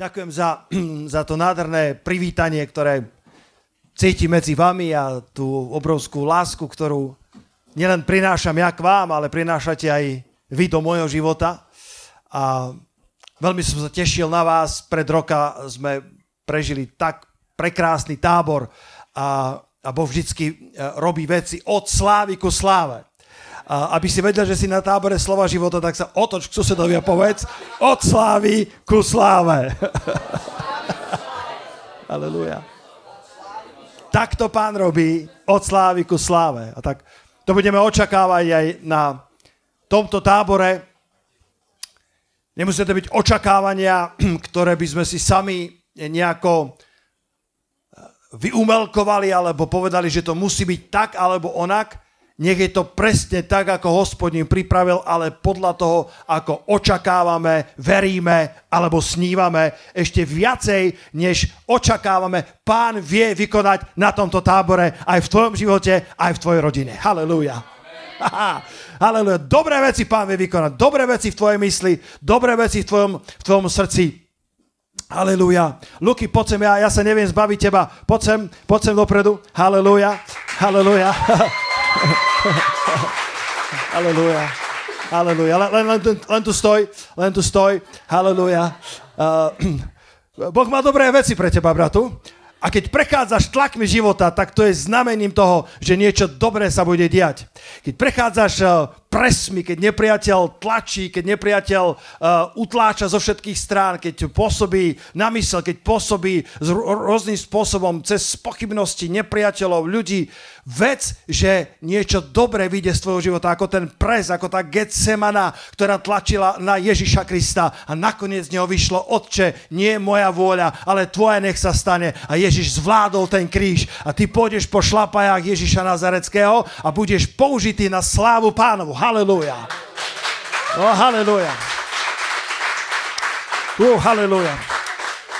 Ďakujem za, za to nádherné privítanie, ktoré cítim medzi vami a tú obrovskú lásku, ktorú nielen prinášam ja k vám, ale prinášate aj vy do môjho života. A veľmi som sa tešil na vás. Pred roka sme prežili tak prekrásny tábor a, a Boh vždycky e, robí veci od slávy ku sláve. A aby si vedel, že si na tábore slova života, tak sa otoč k susedovi a povedz od slávy ku sláve. Aleluja. Takto pán robí od slávy ku sláve. A tak to budeme očakávať aj na tomto tábore. Nemusí to byť očakávania, ktoré by sme si sami nejako vyumelkovali alebo povedali, že to musí byť tak alebo onak nech je to presne tak, ako hospodin pripravil, ale podľa toho, ako očakávame, veríme alebo snívame ešte viacej, než očakávame. Pán vie vykonať na tomto tábore aj v tvojom živote, aj v tvojej rodine. Halelúja. Halelúja. Dobré veci pán vie vykonať. Dobré veci v tvojej mysli, dobré veci v tvojom, v tvojom srdci. Halelúja. Luky, poď sem, ja, ja sa neviem zbaviť teba. Poď sem, poď sem dopredu. Halelúja. Halelúja. Aleluja. Aleluja. Len, len, len, tu stoj, len tu stoj. Haleluja. Uh, boh má dobré veci pre teba, bratu. A keď prechádzaš tlakmi života, tak to je znamením toho, že niečo dobré sa bude diať. Keď prechádzaš uh, presmi, keď nepriateľ tlačí, keď nepriateľ uh, utláča zo všetkých strán, keď pôsobí na mysel, keď pôsobí s rôznym spôsobom cez pochybnosti nepriateľov, ľudí, vec, že niečo dobré vyjde z tvojho života, ako ten pres, ako tá Getsemana, ktorá tlačila na Ježiša Krista a nakoniec z neho vyšlo, Otče, nie je moja vôľa, ale tvoja nech sa stane. A Ježiš zvládol ten kríž a ty pôjdeš po šlapajách Ježiša Nazareckého a budeš použitý na slávu pánovu. Halleluja. Oh, halleluja. Uh, halleluja.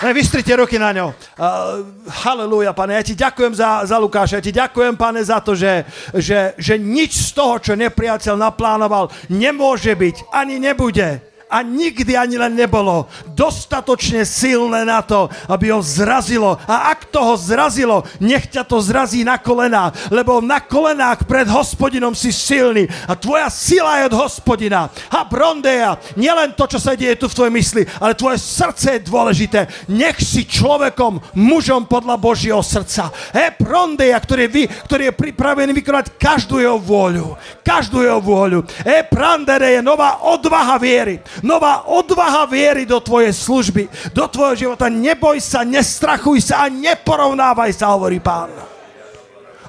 Ne, vystrite ruky na ňo. Uh, halleluja, pane. Ja ti ďakujem za, za Lukáša. Ja ti ďakujem, pane, za to, že, že, že nič z toho, čo nepriateľ naplánoval, nemôže byť, ani nebude a nikdy ani len nebolo dostatočne silné na to, aby ho zrazilo. A ak to ho zrazilo, nech ťa to zrazí na kolená, lebo na kolenách pred hospodinom si silný a tvoja sila je od hospodina. A brondeja, nielen to, čo sa deje tu v tvojej mysli, ale tvoje srdce je dôležité. Nech si človekom, mužom podľa Božieho srdca. E brondeja, ktorý vy, ktorý je pripravený vykonať každú jeho vôľu. Každú jeho vôľu. E prandere je nová odvaha viery nová odvaha viery do tvojej služby, do tvojho života. Neboj sa, nestrachuj sa a neporovnávaj sa, hovorí pán.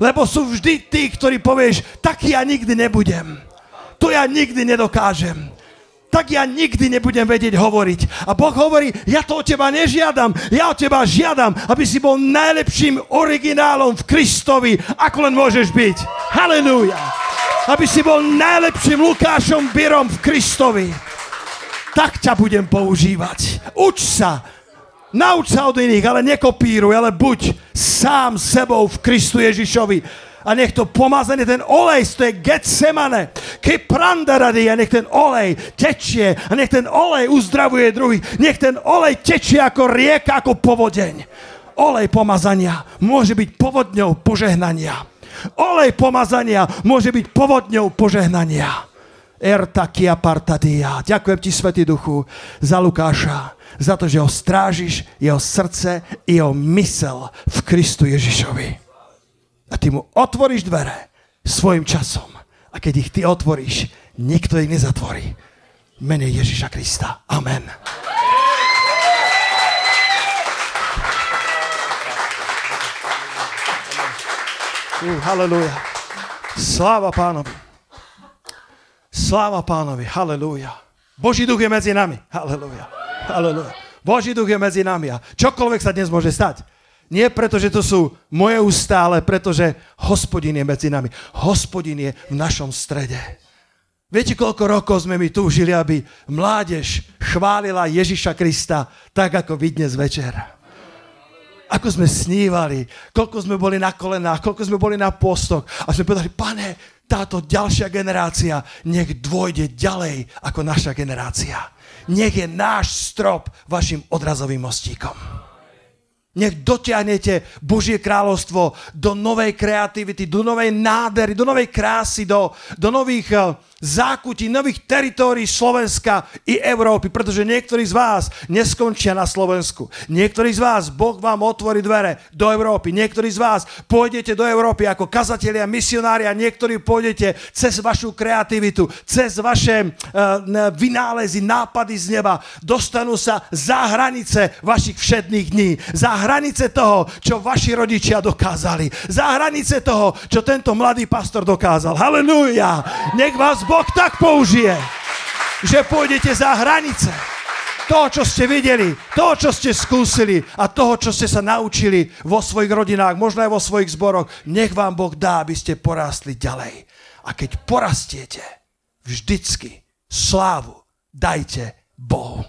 Lebo sú vždy tí, ktorí povieš, tak ja nikdy nebudem. To ja nikdy nedokážem tak ja nikdy nebudem vedieť hovoriť. A Boh hovorí, ja to od teba nežiadam, ja od teba žiadam, aby si bol najlepším originálom v Kristovi, ako len môžeš byť. Halelúja. Aby si bol najlepším Lukášom Byrom v Kristovi tak ťa budem používať. Uč sa, nauč sa od iných, ale nekopíruj, ale buď sám sebou v Kristu Ježišovi. A nech to pomazanie, ten olej, to je Getsemane, keď prandarady a nech ten olej tečie a nech ten olej uzdravuje druhých. Nech ten olej tečie ako rieka, ako povodeň. Olej pomazania môže byť povodňou požehnania. Olej pomazania môže byť povodňou požehnania. Ertakia partadia. Ďakujem ti, Svetý Duchu, za Lukáša, za to, že ho strážiš, jeho srdce i jeho mysel v Kristu Ježišovi. A ty mu otvoríš dvere svojim časom. A keď ich ty otvoríš, nikto ich nezatvorí. Mene Ježiša Krista. Amen. Uh, hallelujah. Sláva pánovi. Sláva pánovi, halleluja. Boží duch je medzi nami, halleluja, halleluja. Boží duch je medzi nami a čokoľvek sa dnes môže stať. Nie preto, že to sú moje ústa, ale preto, že hospodin je medzi nami. Hospodin je v našom strede. Viete, koľko rokov sme mi túžili, aby mládež chválila Ježiša Krista tak, ako vy dnes večer. Ako sme snívali, koľko sme boli na kolenách, koľko sme boli na postoch a sme povedali, pane, táto ďalšia generácia nech dôjde ďalej ako naša generácia. nech je náš strop vašim odrazovým mostíkom. Nech dotiahnete Božie kráľovstvo do novej kreativity, do novej nádery, do novej krásy, do, do nových eh, zákutí, nových teritórií Slovenska i Európy, pretože niektorí z vás neskončia na Slovensku. Niektorí z vás, Boh vám otvorí dvere do Európy. Niektorí z vás pôjdete do Európy ako kazatelia, misionári a niektorí pôjdete cez vašu kreativitu, cez vaše uh, vynálezy, nápady z neba. Dostanú sa za hranice vašich všedných dní, za hranice toho, čo vaši rodičia dokázali, za hranice toho, čo tento mladý pastor dokázal. Halelúja! Nech vás Boh tak použije, že pôjdete za hranice toho, čo ste videli, toho, čo ste skúsili a toho, čo ste sa naučili vo svojich rodinách, možno aj vo svojich zboroch. Nech vám Boh dá, aby ste porástli ďalej. A keď porastiete, vždycky slávu dajte Bohu.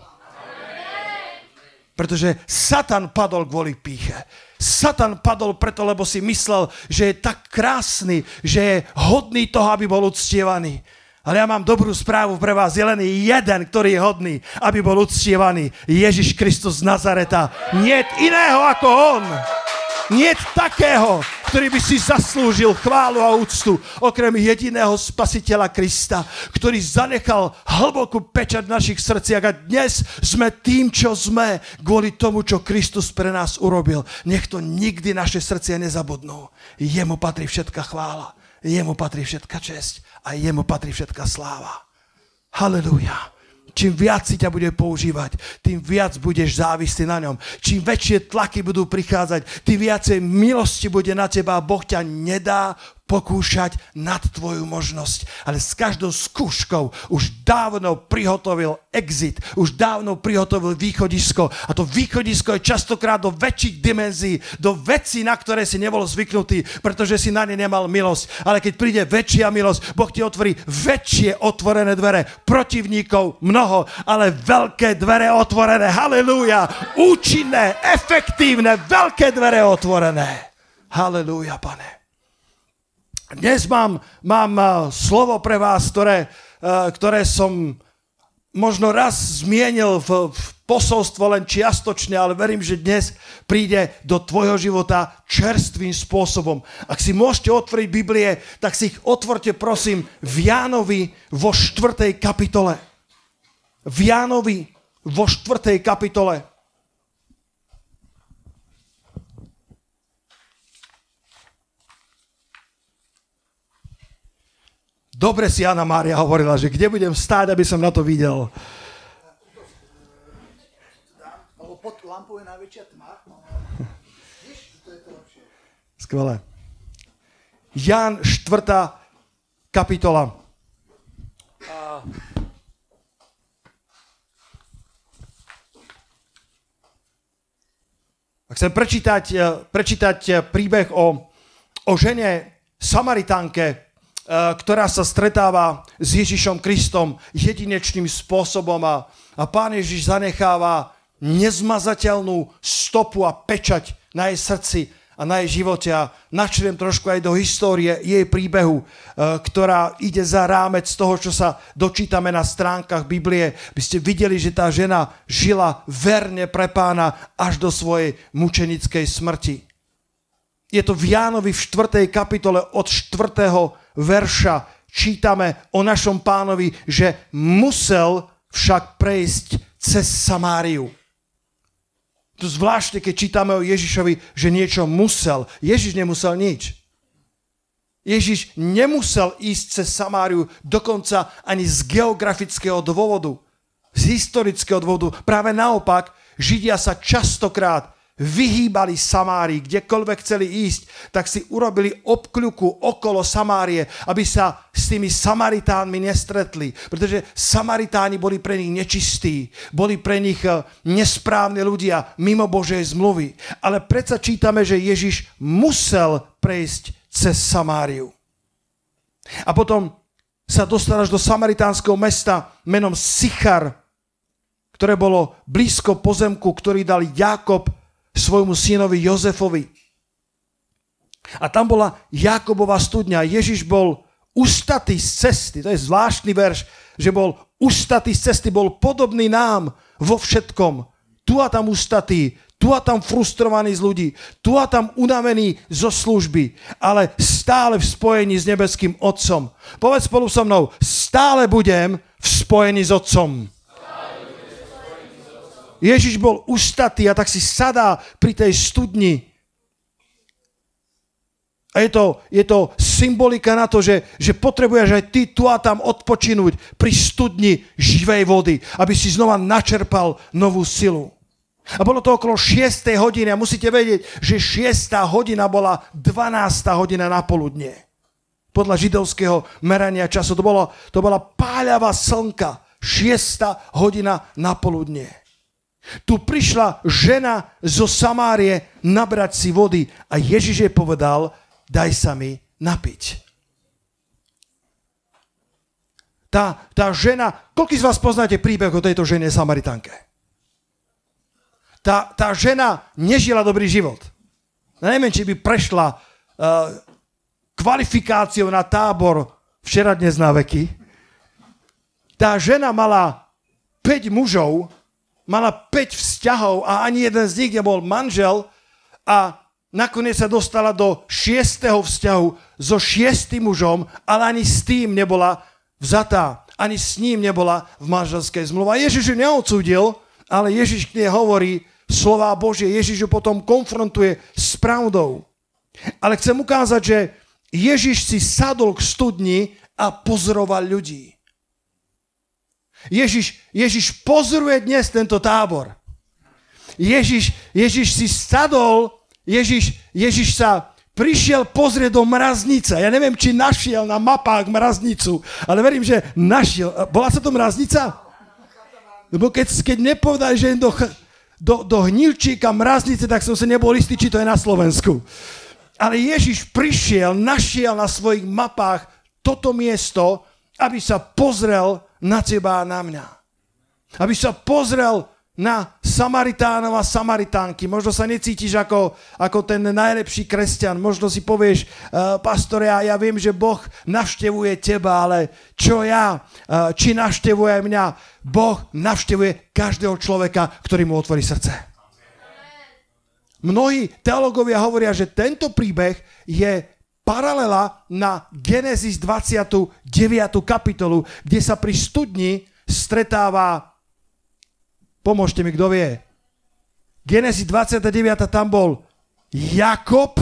Pretože Satan padol kvôli píche. Satan padol preto, lebo si myslel, že je tak krásny, že je hodný toho, aby bol uctievaný. Ale ja mám dobrú správu pre vás. Je len jeden, ktorý je hodný, aby bol uctievaný. Ježiš Kristus z Nazareta. Nie iného ako on. Nie takého, ktorý by si zaslúžil chválu a úctu, okrem jediného spasiteľa Krista, ktorý zanechal hlbokú pečať v našich srdciach a dnes sme tým, čo sme, kvôli tomu, čo Kristus pre nás urobil. Nech to nikdy naše srdcia nezabudnú. Jemu patrí všetka chvála. Jemu patrí všetka česť a jemu patrí všetka sláva. Halelúja. Čím viac si ťa bude používať, tým viac budeš závislý na ňom. Čím väčšie tlaky budú prichádzať, tým viacej milosti bude na teba a Boh ťa nedá pokúšať nad tvoju možnosť. Ale s každou skúškou už dávno prihotovil exit, už dávno prihotovil východisko. A to východisko je častokrát do väčších dimenzií, do vecí, na ktoré si nebol zvyknutý, pretože si na ne nemal milosť. Ale keď príde väčšia milosť, Boh ti otvorí väčšie otvorené dvere. Protivníkov mnoho, ale veľké dvere otvorené. Halelúja. Účinné, efektívne, veľké dvere otvorené. Halelúja, pane. Dnes mám, mám eh, slovo pre vás, ktoré, eh, ktoré som možno raz zmienil v, v posolstvo len čiastočne, ale verím, že dnes príde do tvojho života čerstvým spôsobom. Ak si môžete otvoriť Biblie, tak si ich otvorte prosím v Jánovi vo 4. kapitole. V Jánovi vo 4. kapitole. Dobre si Anna Mária hovorila, že kde budem stáť, aby som na to videl. pod lampou je najväčšia tma. Skvelé. Jan 4. kapitola. A chcem prečítať, eh, prečítať eh, príbeh o, o žene Samaritánke, ktorá sa stretáva s Ježišom Kristom jedinečným spôsobom a, a pán Ježiš zanecháva nezmazateľnú stopu a pečať na jej srdci a na jej živote a načriem trošku aj do histórie jej príbehu, eh, ktorá ide za rámec toho, čo sa dočítame na stránkach Biblie. By ste videli, že tá žena žila verne pre pána až do svojej mučenickej smrti. Je to v Jánovi v 4. kapitole od 4 verša čítame o našom pánovi, že musel však prejsť cez Samáriu. To zvláštne, keď čítame o Ježišovi, že niečo musel. Ježiš nemusel nič. Ježiš nemusel ísť cez Samáriu dokonca ani z geografického dôvodu, z historického dôvodu. Práve naopak, Židia sa častokrát vyhýbali Samárii, kdekoľvek chceli ísť, tak si urobili obkľuku okolo Samárie, aby sa s tými Samaritánmi nestretli. Pretože Samaritáni boli pre nich nečistí, boli pre nich eh, nesprávni ľudia mimo Božej zmluvy. Ale predsa čítame, že Ježiš musel prejsť cez Samáriu. A potom sa dostal až do samaritánskeho mesta menom Sichar, ktoré bolo blízko pozemku, ktorý dal Jakob svojmu synovi Jozefovi. A tam bola Jakobova studňa. Ježiš bol ustatý z cesty. To je zvláštny verš, že bol Ustatý z cesty bol podobný nám vo všetkom. Tu a tam ustatý, tu a tam frustrovaný z ľudí, tu a tam unavený zo služby, ale stále v spojení s nebeským Otcom. Povedz spolu so mnou, stále budem v spojení s Otcom. Ježiš bol ustatý a tak si sadá pri tej studni. A je to, je to symbolika na to, že, že potrebuješ aj ty tu a tam odpočinúť pri studni živej vody, aby si znova načerpal novú silu. A bolo to okolo 6. hodiny a musíte vedieť, že 6. hodina bola 12. hodina na poludne. Podľa židovského merania času to, bolo, to bola páľavá slnka. 6. hodina na poludne. Tu prišla žena zo Samárie nabrať si vody a Ježiš jej povedal, daj sa mi napiť. Tá, tá žena, koľko z vás poznáte príbeh o tejto žene Samaritánke? tá, tá žena nežila dobrý život. Neviem, či by prešla uh, kvalifikáciou na tábor včera dnes na veky. Tá žena mala 5 mužov, mala 5 vzťahov a ani jeden z nich nebol manžel a nakoniec sa dostala do šiestého vzťahu so šiestým mužom, ale ani s tým nebola vzatá, ani s ním nebola v manželskej zmluve. A Ježiš ju neodsúdil, ale Ježiš k nej hovorí, slova Božie. Ježiš ju potom konfrontuje s pravdou. Ale chcem ukázať, že Ježiš si sadol k studni a pozoroval ľudí. Ježiš, Ježiš pozoruje dnes tento tábor. Ježiš, Ježiš si sadol, Ježiš, Ježiš sa prišiel pozrieť do mraznice. Ja neviem, či našiel na mapách mraznicu, ale verím, že našiel. Bola sa to mraznica? Lebo keď, keď nepovedali, že do, do, do hnilčíka mraznice, tak som sa nebol istý, či to je na Slovensku. Ale Ježiš prišiel, našiel na svojich mapách toto miesto, aby sa pozrel na teba a na mňa. Aby sa pozrel na Samaritánov a Samaritánky. Možno sa necítiš ako, ako ten najlepší kresťan. Možno si povieš, uh, pastore, ja, ja viem, že Boh navštevuje teba, ale čo ja? Uh, či navštevuje mňa? Boh navštevuje každého človeka, ktorý mu otvorí srdce. Mnohí teológovia hovoria, že tento príbeh je paralela na Genesis 29. kapitolu, kde sa pri studni stretáva Pomôžte mi, kto vie. Genesis 29. tam bol Jakob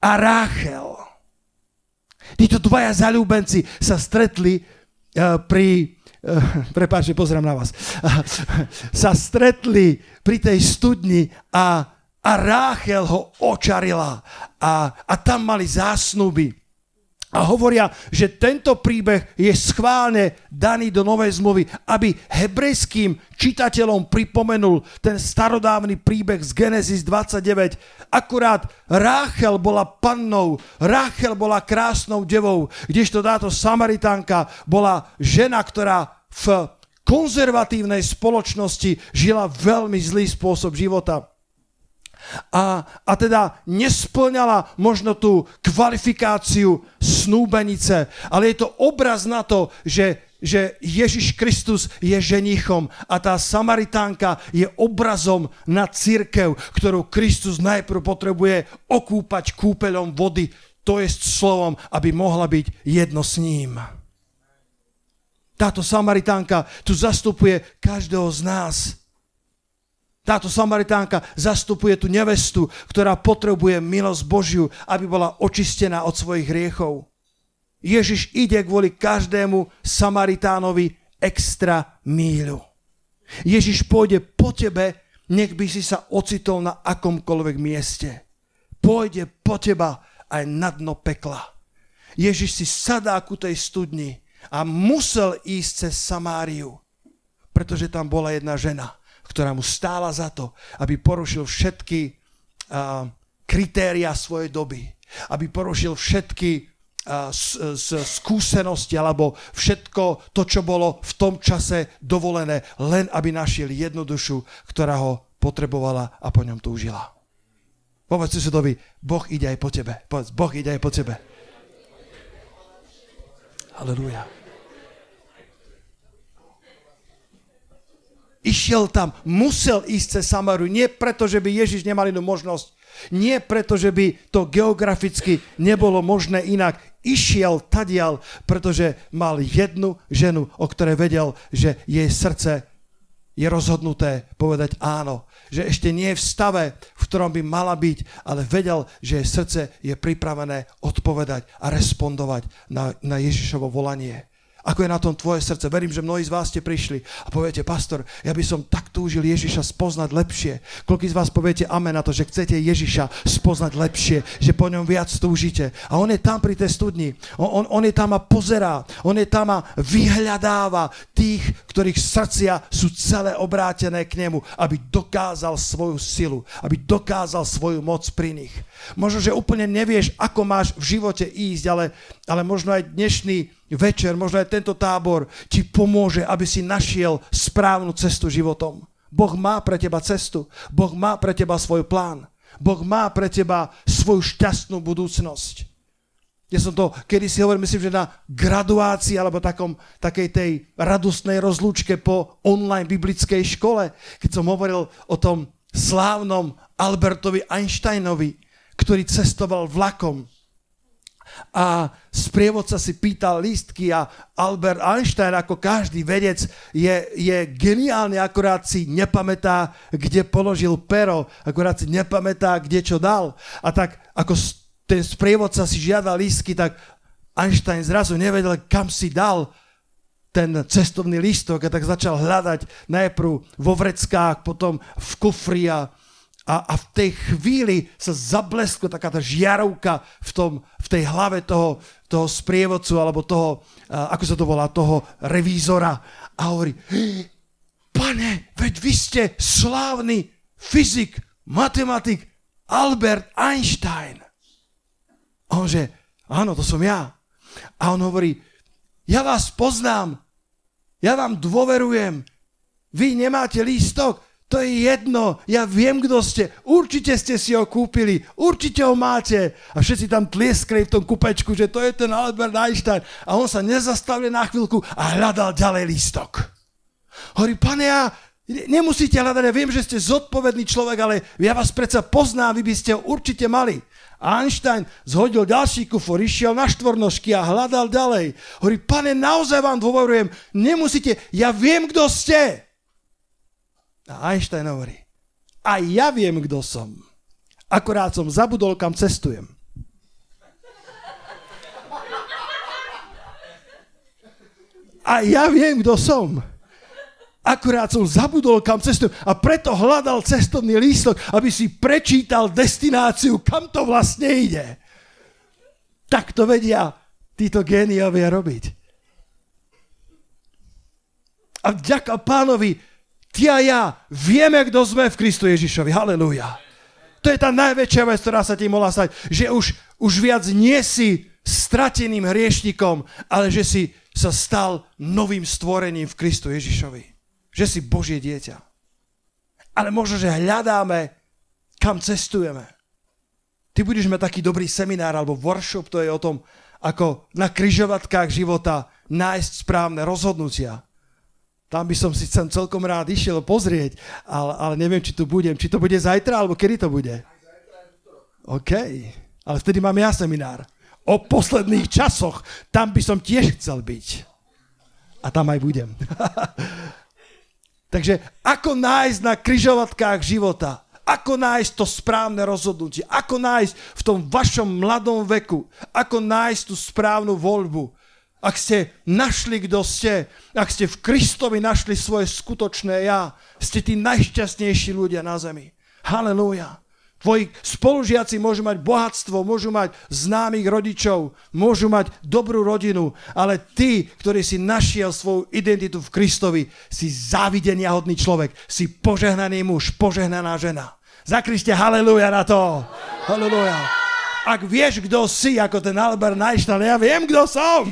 a Ráchel. Títo dvaja zalúbenci sa stretli uh, pri... Uh, prepáčte, pozrám na vás. Sa stretli pri tej studni a, a Ráchel ho očarila a, a tam mali zásnuby a hovoria, že tento príbeh je schválne daný do Novej zmluvy, aby hebrejským čitateľom pripomenul ten starodávny príbeh z Genesis 29. Akurát Ráchel bola pannou, Ráchel bola krásnou devou, kdežto táto Samaritánka bola žena, ktorá v konzervatívnej spoločnosti žila veľmi zlý spôsob života a, a teda nesplňala možno tú kvalifikáciu snúbenice, ale je to obraz na to, že, že Ježiš Kristus je ženichom a tá Samaritánka je obrazom na církev, ktorú Kristus najprv potrebuje okúpať kúpeľom vody, to je slovom, aby mohla byť jedno s ním. Táto Samaritánka tu zastupuje každého z nás. Táto Samaritánka zastupuje tú nevestu, ktorá potrebuje milosť Božiu, aby bola očistená od svojich hriechov. Ježiš ide kvôli každému Samaritánovi extra míľu. Ježiš pôjde po tebe, nech by si sa ocitol na akomkoľvek mieste. Pôjde po teba aj na dno pekla. Ježiš si sadá ku tej studni a musel ísť cez Samáriu, pretože tam bola jedna žena, ktorá mu stála za to, aby porušil všetky uh, kritéria svojej doby, aby porušil všetky uh, s, s, skúsenosti alebo všetko to, čo bolo v tom čase dovolené, len aby našiel jednu dušu, ktorá ho potrebovala a po ňom túžila. Povedz susedovi, Boh ide aj po tebe. Povedz, Boh ide aj po tebe. Halleluja. Išiel tam, musel ísť cez Samaru. Nie preto, že by Ježiš nemal inú možnosť. Nie preto, že by to geograficky nebolo možné inak. Išiel tadial, pretože mal jednu ženu, o ktorej vedel, že jej srdce je rozhodnuté povedať áno. Že ešte nie je v stave, v ktorom by mala byť, ale vedel, že jej srdce je pripravené odpovedať a respondovať na, na Ježišovo volanie. Ako je na tom tvoje srdce? Verím, že mnohí z vás ste prišli a poviete, pastor, ja by som tak túžil Ježiša spoznať lepšie. Koľko z vás poviete amen na to, že chcete Ježiša spoznať lepšie, že po ňom viac túžite. A on je tam pri tej studni. On, on, on je tam a pozerá. On je tam a vyhľadáva tých, ktorých srdcia sú celé obrátené k nemu, aby dokázal svoju silu, aby dokázal svoju moc pri nich. Možno, že úplne nevieš, ako máš v živote ísť, ale, ale možno aj dnešný večer, možno aj tento tábor ti pomôže, aby si našiel správnu cestu životom. Boh má pre teba cestu. Boh má pre teba svoj plán. Boh má pre teba svoju šťastnú budúcnosť. Ja som to kedy si hovoril, myslím, že na graduácii alebo takom, takej tej radostnej rozlúčke po online biblickej škole, keď som hovoril o tom slávnom Albertovi Einsteinovi, ktorý cestoval vlakom a sprievodca si pýtal lístky a Albert Einstein, ako každý vedec, je, je geniálny, akorát si nepamätá, kde položil pero, akorát si nepamätá, kde čo dal. A tak ako ten sprievodca si žiadal lístky, tak Einstein zrazu nevedel, kam si dal ten cestovný lístok a tak začal hľadať najprv vo vreckách, potom v kufri a, a, a v tej chvíli sa zableskla taká tá žiarovka v, tom, v tej hlave toho, toho sprievodcu, alebo toho, ako sa to volá, toho revízora. A hovorí, pane, veď vy ste slávny fyzik, matematik Albert Einstein. A on že, áno, to som ja. A on hovorí, ja vás poznám, ja vám dôverujem, vy nemáte lístok, to je jedno, ja viem, kto ste. Určite ste si ho kúpili, určite ho máte. A všetci tam tlieskli v tom kupečku, že to je ten Albert Einstein. A on sa nezastavil na chvíľku a hľadal ďalej lístok. Hovorí, pane, ja nemusíte hľadať, ja viem, že ste zodpovedný človek, ale ja vás predsa poznám, vy by ste ho určite mali. Einstein zhodil ďalší kufor, išiel na štvornožky a hľadal ďalej. Hovorí, pane, naozaj vám dôverujem, nemusíte, ja viem, kto ste. A Einstein hovorí, a ja viem, kto som. Akorát som zabudol, kam cestujem. A ja viem, kto som. Akurát som zabudol, kam cestujem. A preto hľadal cestovný lístok, aby si prečítal destináciu, kam to vlastne ide. Tak to vedia títo géniovia robiť. A vďaka pánovi Ty a ja vieme, kto sme v Kristu Ježišovi. Halelúja. To je tá najväčšia vec, ktorá sa ti mohla stať. Že už, už viac nie si strateným hriešnikom, ale že si sa stal novým stvorením v Kristu Ježišovi. Že si Božie dieťa. Ale možno, že hľadáme, kam cestujeme. Ty budeš mať taký dobrý seminár alebo workshop, to je o tom, ako na kryžovatkách života nájsť správne rozhodnutia tam by som si sem celkom rád išiel pozrieť, ale, ale neviem, či tu budem. Či to bude zajtra, alebo kedy to bude? OK. Ale vtedy mám ja seminár. O posledných časoch. Tam by som tiež chcel byť. A tam aj budem. Takže ako nájsť na kryžovatkách života? Ako nájsť to správne rozhodnutie? Ako nájsť v tom vašom mladom veku? Ako nájsť tú správnu voľbu? Ak ste našli, kto ste, ak ste v Kristovi našli svoje skutočné ja, ste tí najšťastnejší ľudia na zemi. Halelúja. Tvoji spolužiaci môžu mať bohatstvo, môžu mať známych rodičov, môžu mať dobrú rodinu, ale ty, ktorý si našiel svoju identitu v Kristovi, si závidenia hodný človek, si požehnaný muž, požehnaná žena. Zakrište halleluja na to. Halleluja ak vieš, kto si, ako ten Albert Einstein, ja viem, kto som.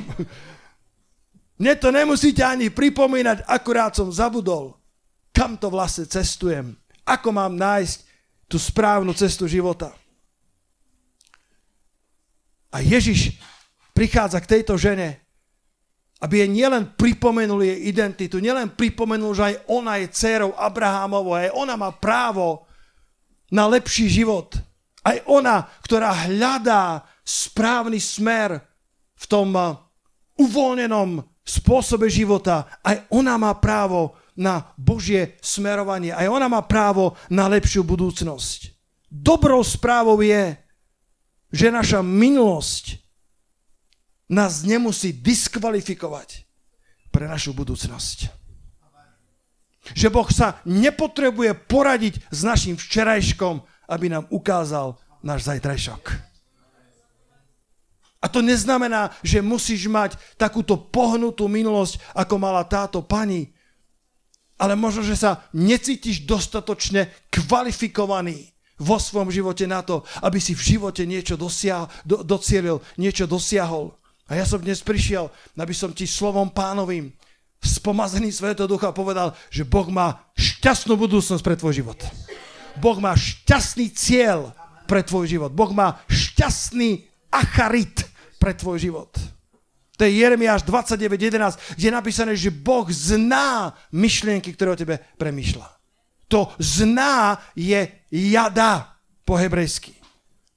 Mne to nemusíte ani pripomínať, akurát som zabudol, kam to vlastne cestujem, ako mám nájsť tú správnu cestu života. A Ježiš prichádza k tejto žene aby jej nielen pripomenul jej identitu, nielen pripomenul, že aj ona je dcerou Abrahámovou, aj ona má právo na lepší život. Aj ona, ktorá hľadá správny smer v tom uh, uvoľnenom spôsobe života, aj ona má právo na Božie smerovanie, aj ona má právo na lepšiu budúcnosť. Dobrou správou je, že naša minulosť nás nemusí diskvalifikovať pre našu budúcnosť. Že Boh sa nepotrebuje poradiť s našim včerajškom, aby nám ukázal náš zajtrajšok. A to neznamená, že musíš mať takúto pohnutú minulosť, ako mala táto pani. Ale možno, že sa necítiš dostatočne kvalifikovaný vo svojom živote na to, aby si v živote niečo dosiahol, do, docielil, niečo dosiahol. A ja som dnes prišiel, aby som ti slovom pánovým spomazený Svetého Ducha povedal, že Boh má šťastnú budúcnosť pre tvoj život. Boh má šťastný cieľ pre tvoj život. Boh má šťastný acharit pre tvoj život. To je Jeremiáš 29.11, kde je napísané, že Boh zná myšlienky, ktoré o tebe premýšľa. To zná je jada po hebrejsky.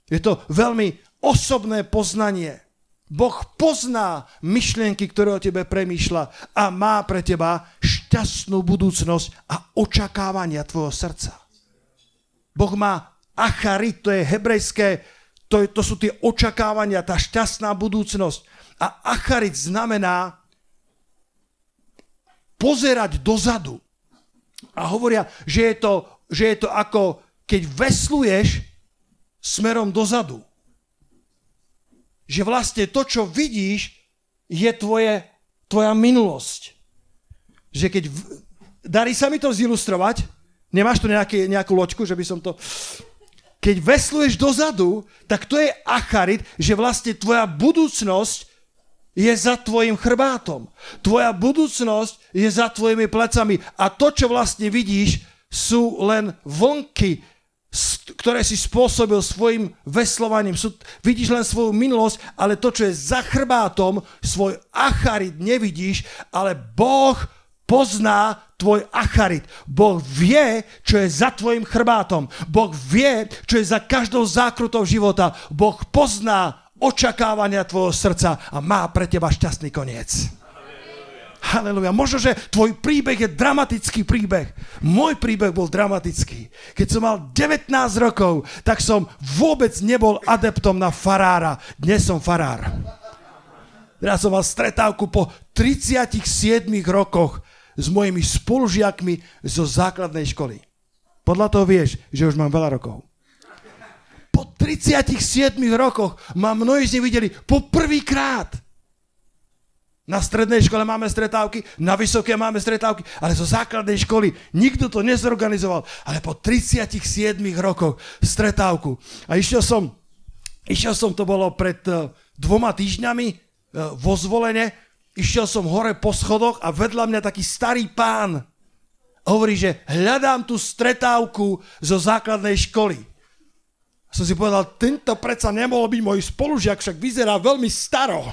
Je to veľmi osobné poznanie. Boh pozná myšlienky, ktoré o tebe premýšľa a má pre teba šťastnú budúcnosť a očakávania tvojho srdca. Boh má acharit, to je hebrejské to, to sú tie očakávania, tá šťastná budúcnosť. A acharit znamená pozerať dozadu. A hovoria, že je to, že je to ako keď vesluješ smerom dozadu. Že vlastne to, čo vidíš, je tvoje, tvoja minulosť. Že keď... Darí sa mi to zilustrovať? Nemáš tu nejaký, nejakú loďku, že by som to keď vesluješ dozadu, tak to je acharit, že vlastne tvoja budúcnosť je za tvojim chrbátom. Tvoja budúcnosť je za tvojimi plecami. A to, čo vlastne vidíš, sú len vlnky, ktoré si spôsobil svojim veslovaním. Vidíš len svoju minulosť, ale to, čo je za chrbátom, svoj acharit nevidíš, ale Boh pozná tvoj acharit. Boh vie, čo je za tvojim chrbátom. Boh vie, čo je za každou zákrutou života. Boh pozná očakávania tvojho srdca a má pre teba šťastný koniec. Haleluja. Možno, že tvoj príbeh je dramatický príbeh. Môj príbeh bol dramatický. Keď som mal 19 rokov, tak som vôbec nebol adeptom na farára. Dnes som farár. Ja som mal stretávku po 37 rokoch s mojimi spolužiakmi zo základnej školy. Podľa toho vieš, že už mám veľa rokov. Po 37 rokoch ma mnohí z nich videli po prvýkrát. Na strednej škole máme stretávky, na vysoké máme stretávky, ale zo základnej školy nikto to nezorganizoval. Ale po 37 rokoch stretávku. A išiel som, išiel som, to bolo pred uh, dvoma týždňami uh, vo zvolenie, išiel som hore po schodoch a vedľa mňa taký starý pán hovorí, že hľadám tú stretávku zo základnej školy. Som si povedal, tento predsa nemohol byť môj spolužiak, však vyzerá veľmi staro.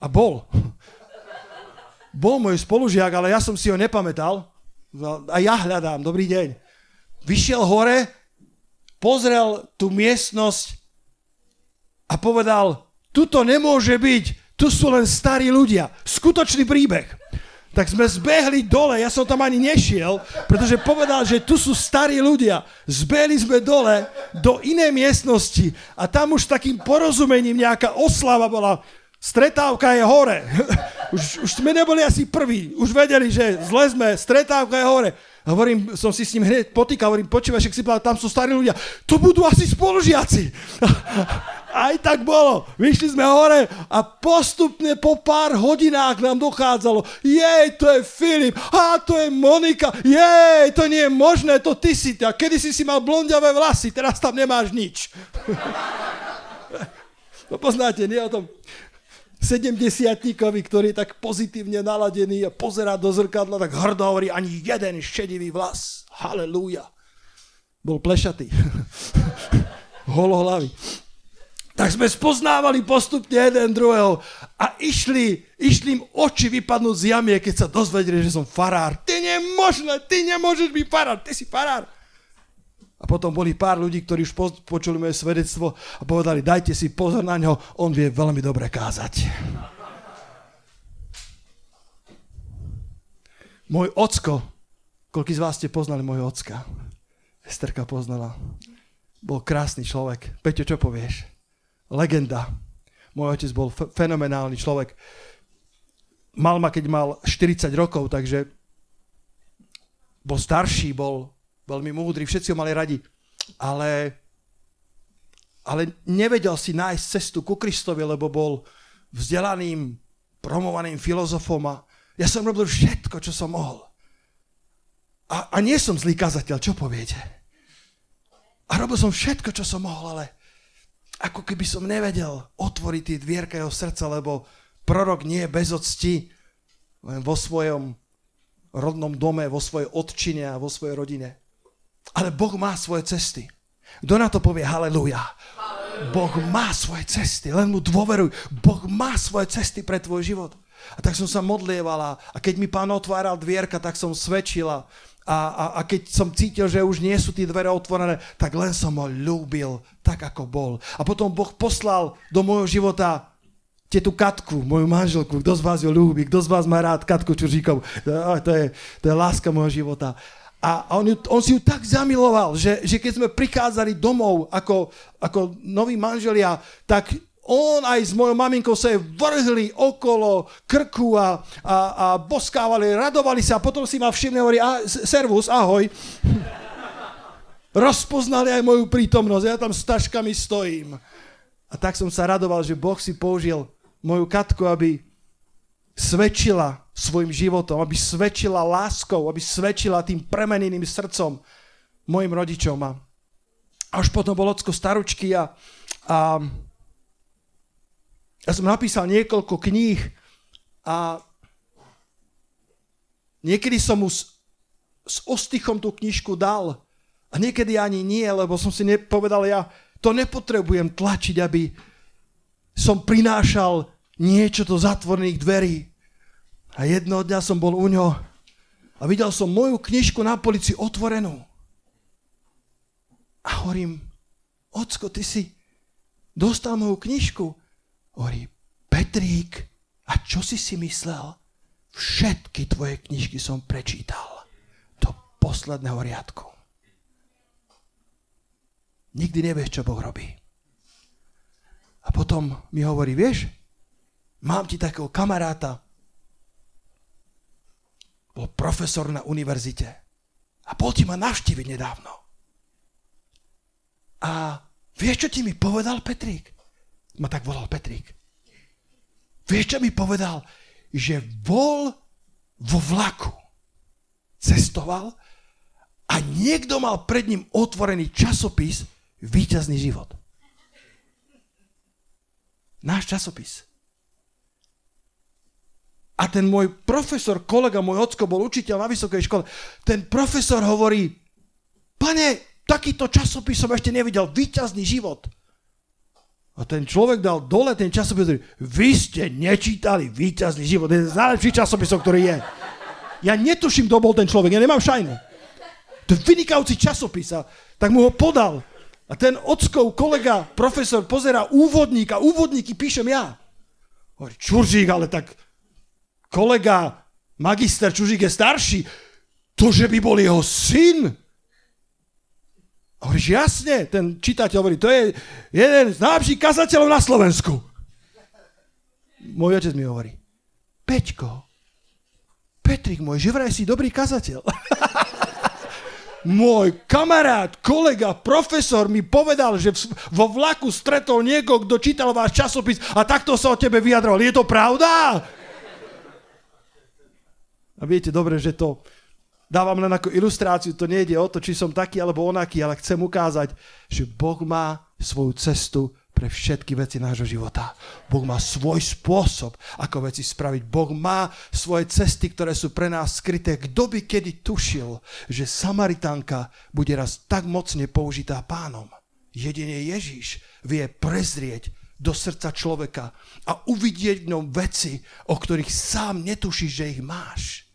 A bol. Bol môj spolužiak, ale ja som si ho nepamätal. A ja hľadám, dobrý deň. Vyšiel hore, pozrel tú miestnosť a povedal, tuto nemôže byť, tu sú len starí ľudia. Skutočný príbeh. Tak sme zbehli dole, ja som tam ani nešiel, pretože povedal, že tu sú starí ľudia. Zbehli sme dole do inej miestnosti a tam už takým porozumením nejaká oslava bola. Stretávka je hore. Už, už sme neboli asi prví. Už vedeli, že zle sme, stretávka je hore. A hovorím, som si s ním hneď potýkal, hovorím, počúvaj, že si povedal, tam sú starí ľudia. To budú asi spolužiaci. Aj tak bolo. Vyšli sme hore a postupne po pár hodinách nám dochádzalo. Jej, to je Filip. A to je Monika. Jej, to nie je možné, to ty si. A kedy si si mal blondiavé vlasy, teraz tam nemáš nič. to poznáte, nie o tom 70 ktorý je tak pozitívne naladený a pozerá do zrkadla, tak hrdo hovorí, ani jeden šedivý vlas. Halelúja. Bol plešatý. Holohlavý. tak sme spoznávali postupne jeden druhého a išli, išli im oči vypadnúť z jamie, keď sa dozvedeli, že som farár. Ty nemožné, ty nemôžeš byť farár, ty si farár. A potom boli pár ľudí, ktorí už počuli moje svedectvo a povedali, dajte si pozor na ňo, on vie veľmi dobre kázať. Môj ocko, koľký z vás ste poznali môjho ocka? Esterka poznala. Bol krásny človek. Peťo, čo povieš? legenda. Môj otec bol f- fenomenálny človek. Mal ma, keď mal 40 rokov, takže bol starší, bol veľmi múdry, všetci ho mali radi. Ale, ale nevedel si nájsť cestu ku Kristovi, lebo bol vzdelaným, promovaným filozofom a ja som robil všetko, čo som mohol. A, a nie som zlý kazateľ, čo poviete? A robil som všetko, čo som mohol, ale ako keby som nevedel otvoriť tie dvierka jeho srdca, lebo prorok nie je bez octi, len vo svojom rodnom dome, vo svojej odčine a vo svojej rodine. Ale Boh má svoje cesty. Kto na to povie haleluja? Boh má svoje cesty, len mu dôveruj. Boh má svoje cesty pre tvoj život. A tak som sa modlievala a keď mi pán otváral dvierka, tak som svedčila a, a, a keď som cítil, že už nie sú tie dvere otvorené, tak len som ho ľúbil tak, ako bol. A potom Boh poslal do môjho života tetu Katku, moju manželku, kto z vás ju ľúbi, kto z vás má rád Katku Čuržíkov, to je, to je láska môjho života. A on, ju, on si ju tak zamiloval, že, že keď sme prichádzali domov ako, ako noví manželia, tak on aj s mojou maminkou sa vrhli okolo krku a, a, a boskávali, radovali sa a potom si ma všimne hovorí, a, servus, ahoj. Rozpoznali aj moju prítomnosť, ja tam s taškami stojím. A tak som sa radoval, že Boh si použil moju Katku, aby svedčila svojim životom, aby svedčila láskou, aby svedčila tým premeneným srdcom mojim rodičom. A, a už potom bol ocko staručky a, a ja som napísal niekoľko kníh a niekedy som mu s, s ostychom tú knižku dal a niekedy ani nie, lebo som si nepovedal, ja to nepotrebujem tlačiť, aby som prinášal niečo do zatvorených dverí. A jedného dňa som bol u ňo a videl som moju knižku na polici otvorenú. A hovorím, ocko, ty si dostal moju knižku. Hovorí, Petrík, a čo si si myslel? Všetky tvoje knižky som prečítal do posledného riadku. Nikdy nevieš, čo Boh robí. A potom mi hovorí, vieš, mám ti takého kamaráta, bol profesor na univerzite a ti ma navštíviť nedávno. A vieš, čo ti mi povedal Petrík? ma tak volal Petrík. Vieš, čo mi povedal? Že bol vo vlaku. Cestoval a niekto mal pred ním otvorený časopis Výťazný život. Náš časopis. A ten môj profesor, kolega, môj ocko bol učiteľ na vysokej škole, ten profesor hovorí, pane, takýto časopis som ešte nevidel, Výťazný život. A ten človek dal dole ten časopis, vy ste nečítali Výťazný život, jeden z najlepších časopisov, ktorý je. Ja netuším, kto bol ten človek, ja nemám šajnu. To je vynikajúci časopis a tak mu ho podal. A ten ockov kolega, profesor, pozera úvodník a úvodníky píšem ja. Hovorí, Čuržík, ale tak kolega, magister Čuržík je starší. To, že by bol jeho syn, a hovoríš, jasne, ten čitateľ hovorí, to je jeden z najlepších kazateľov na Slovensku. Môj otec mi hovorí, Peťko, Petrik môj, že vraj si dobrý kazateľ. môj kamarát, kolega, profesor mi povedal, že vo vlaku stretol niekoho, kto čítal váš časopis a takto sa o tebe vyjadroval. Je to pravda? A viete dobre, že to, dávam len ako ilustráciu, to nejde o to, či som taký alebo onaký, ale chcem ukázať, že Boh má svoju cestu pre všetky veci nášho života. Boh má svoj spôsob, ako veci spraviť. Boh má svoje cesty, ktoré sú pre nás skryté. Kto by kedy tušil, že Samaritánka bude raz tak mocne použitá pánom? Jedine Ježíš vie prezrieť do srdca človeka a uvidieť v ňom veci, o ktorých sám netušíš, že ich máš.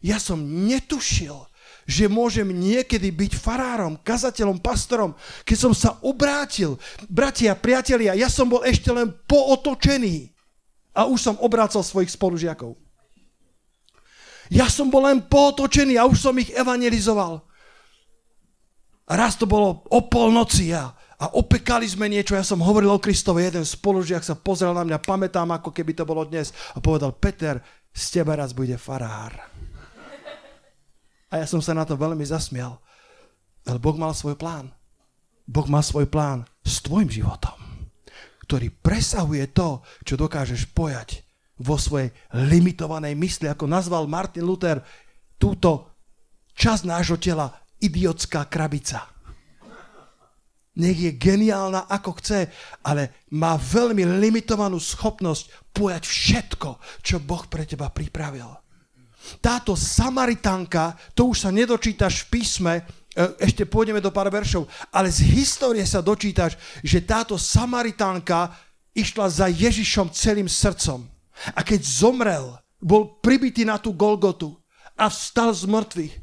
Ja som netušil, že môžem niekedy byť farárom, kazateľom, pastorom, keď som sa obrátil. Bratia, priatelia, ja som bol ešte len pootočený a už som obrácal svojich spolužiakov. Ja som bol len pootočený a už som ich evangelizoval. A raz to bolo o polnoci a a opekali sme niečo, ja som hovoril o Kristovi, jeden spolužiak sa pozrel na mňa, pamätám, ako keby to bolo dnes a povedal, Peter, z teba raz bude farár. A ja som sa na to veľmi zasmial. Ale Boh mal svoj plán. Boh má svoj plán s tvojim životom, ktorý presahuje to, čo dokážeš pojať vo svojej limitovanej mysli, ako nazval Martin Luther túto časť nášho tela idiotská krabica nech je geniálna ako chce, ale má veľmi limitovanú schopnosť pojať všetko, čo Boh pre teba pripravil. Táto Samaritánka, to už sa nedočítaš v písme, e, ešte pôjdeme do pár veršov, ale z histórie sa dočítaš, že táto Samaritánka išla za Ježišom celým srdcom. A keď zomrel, bol pribitý na tú Golgotu a vstal z mŕtvych,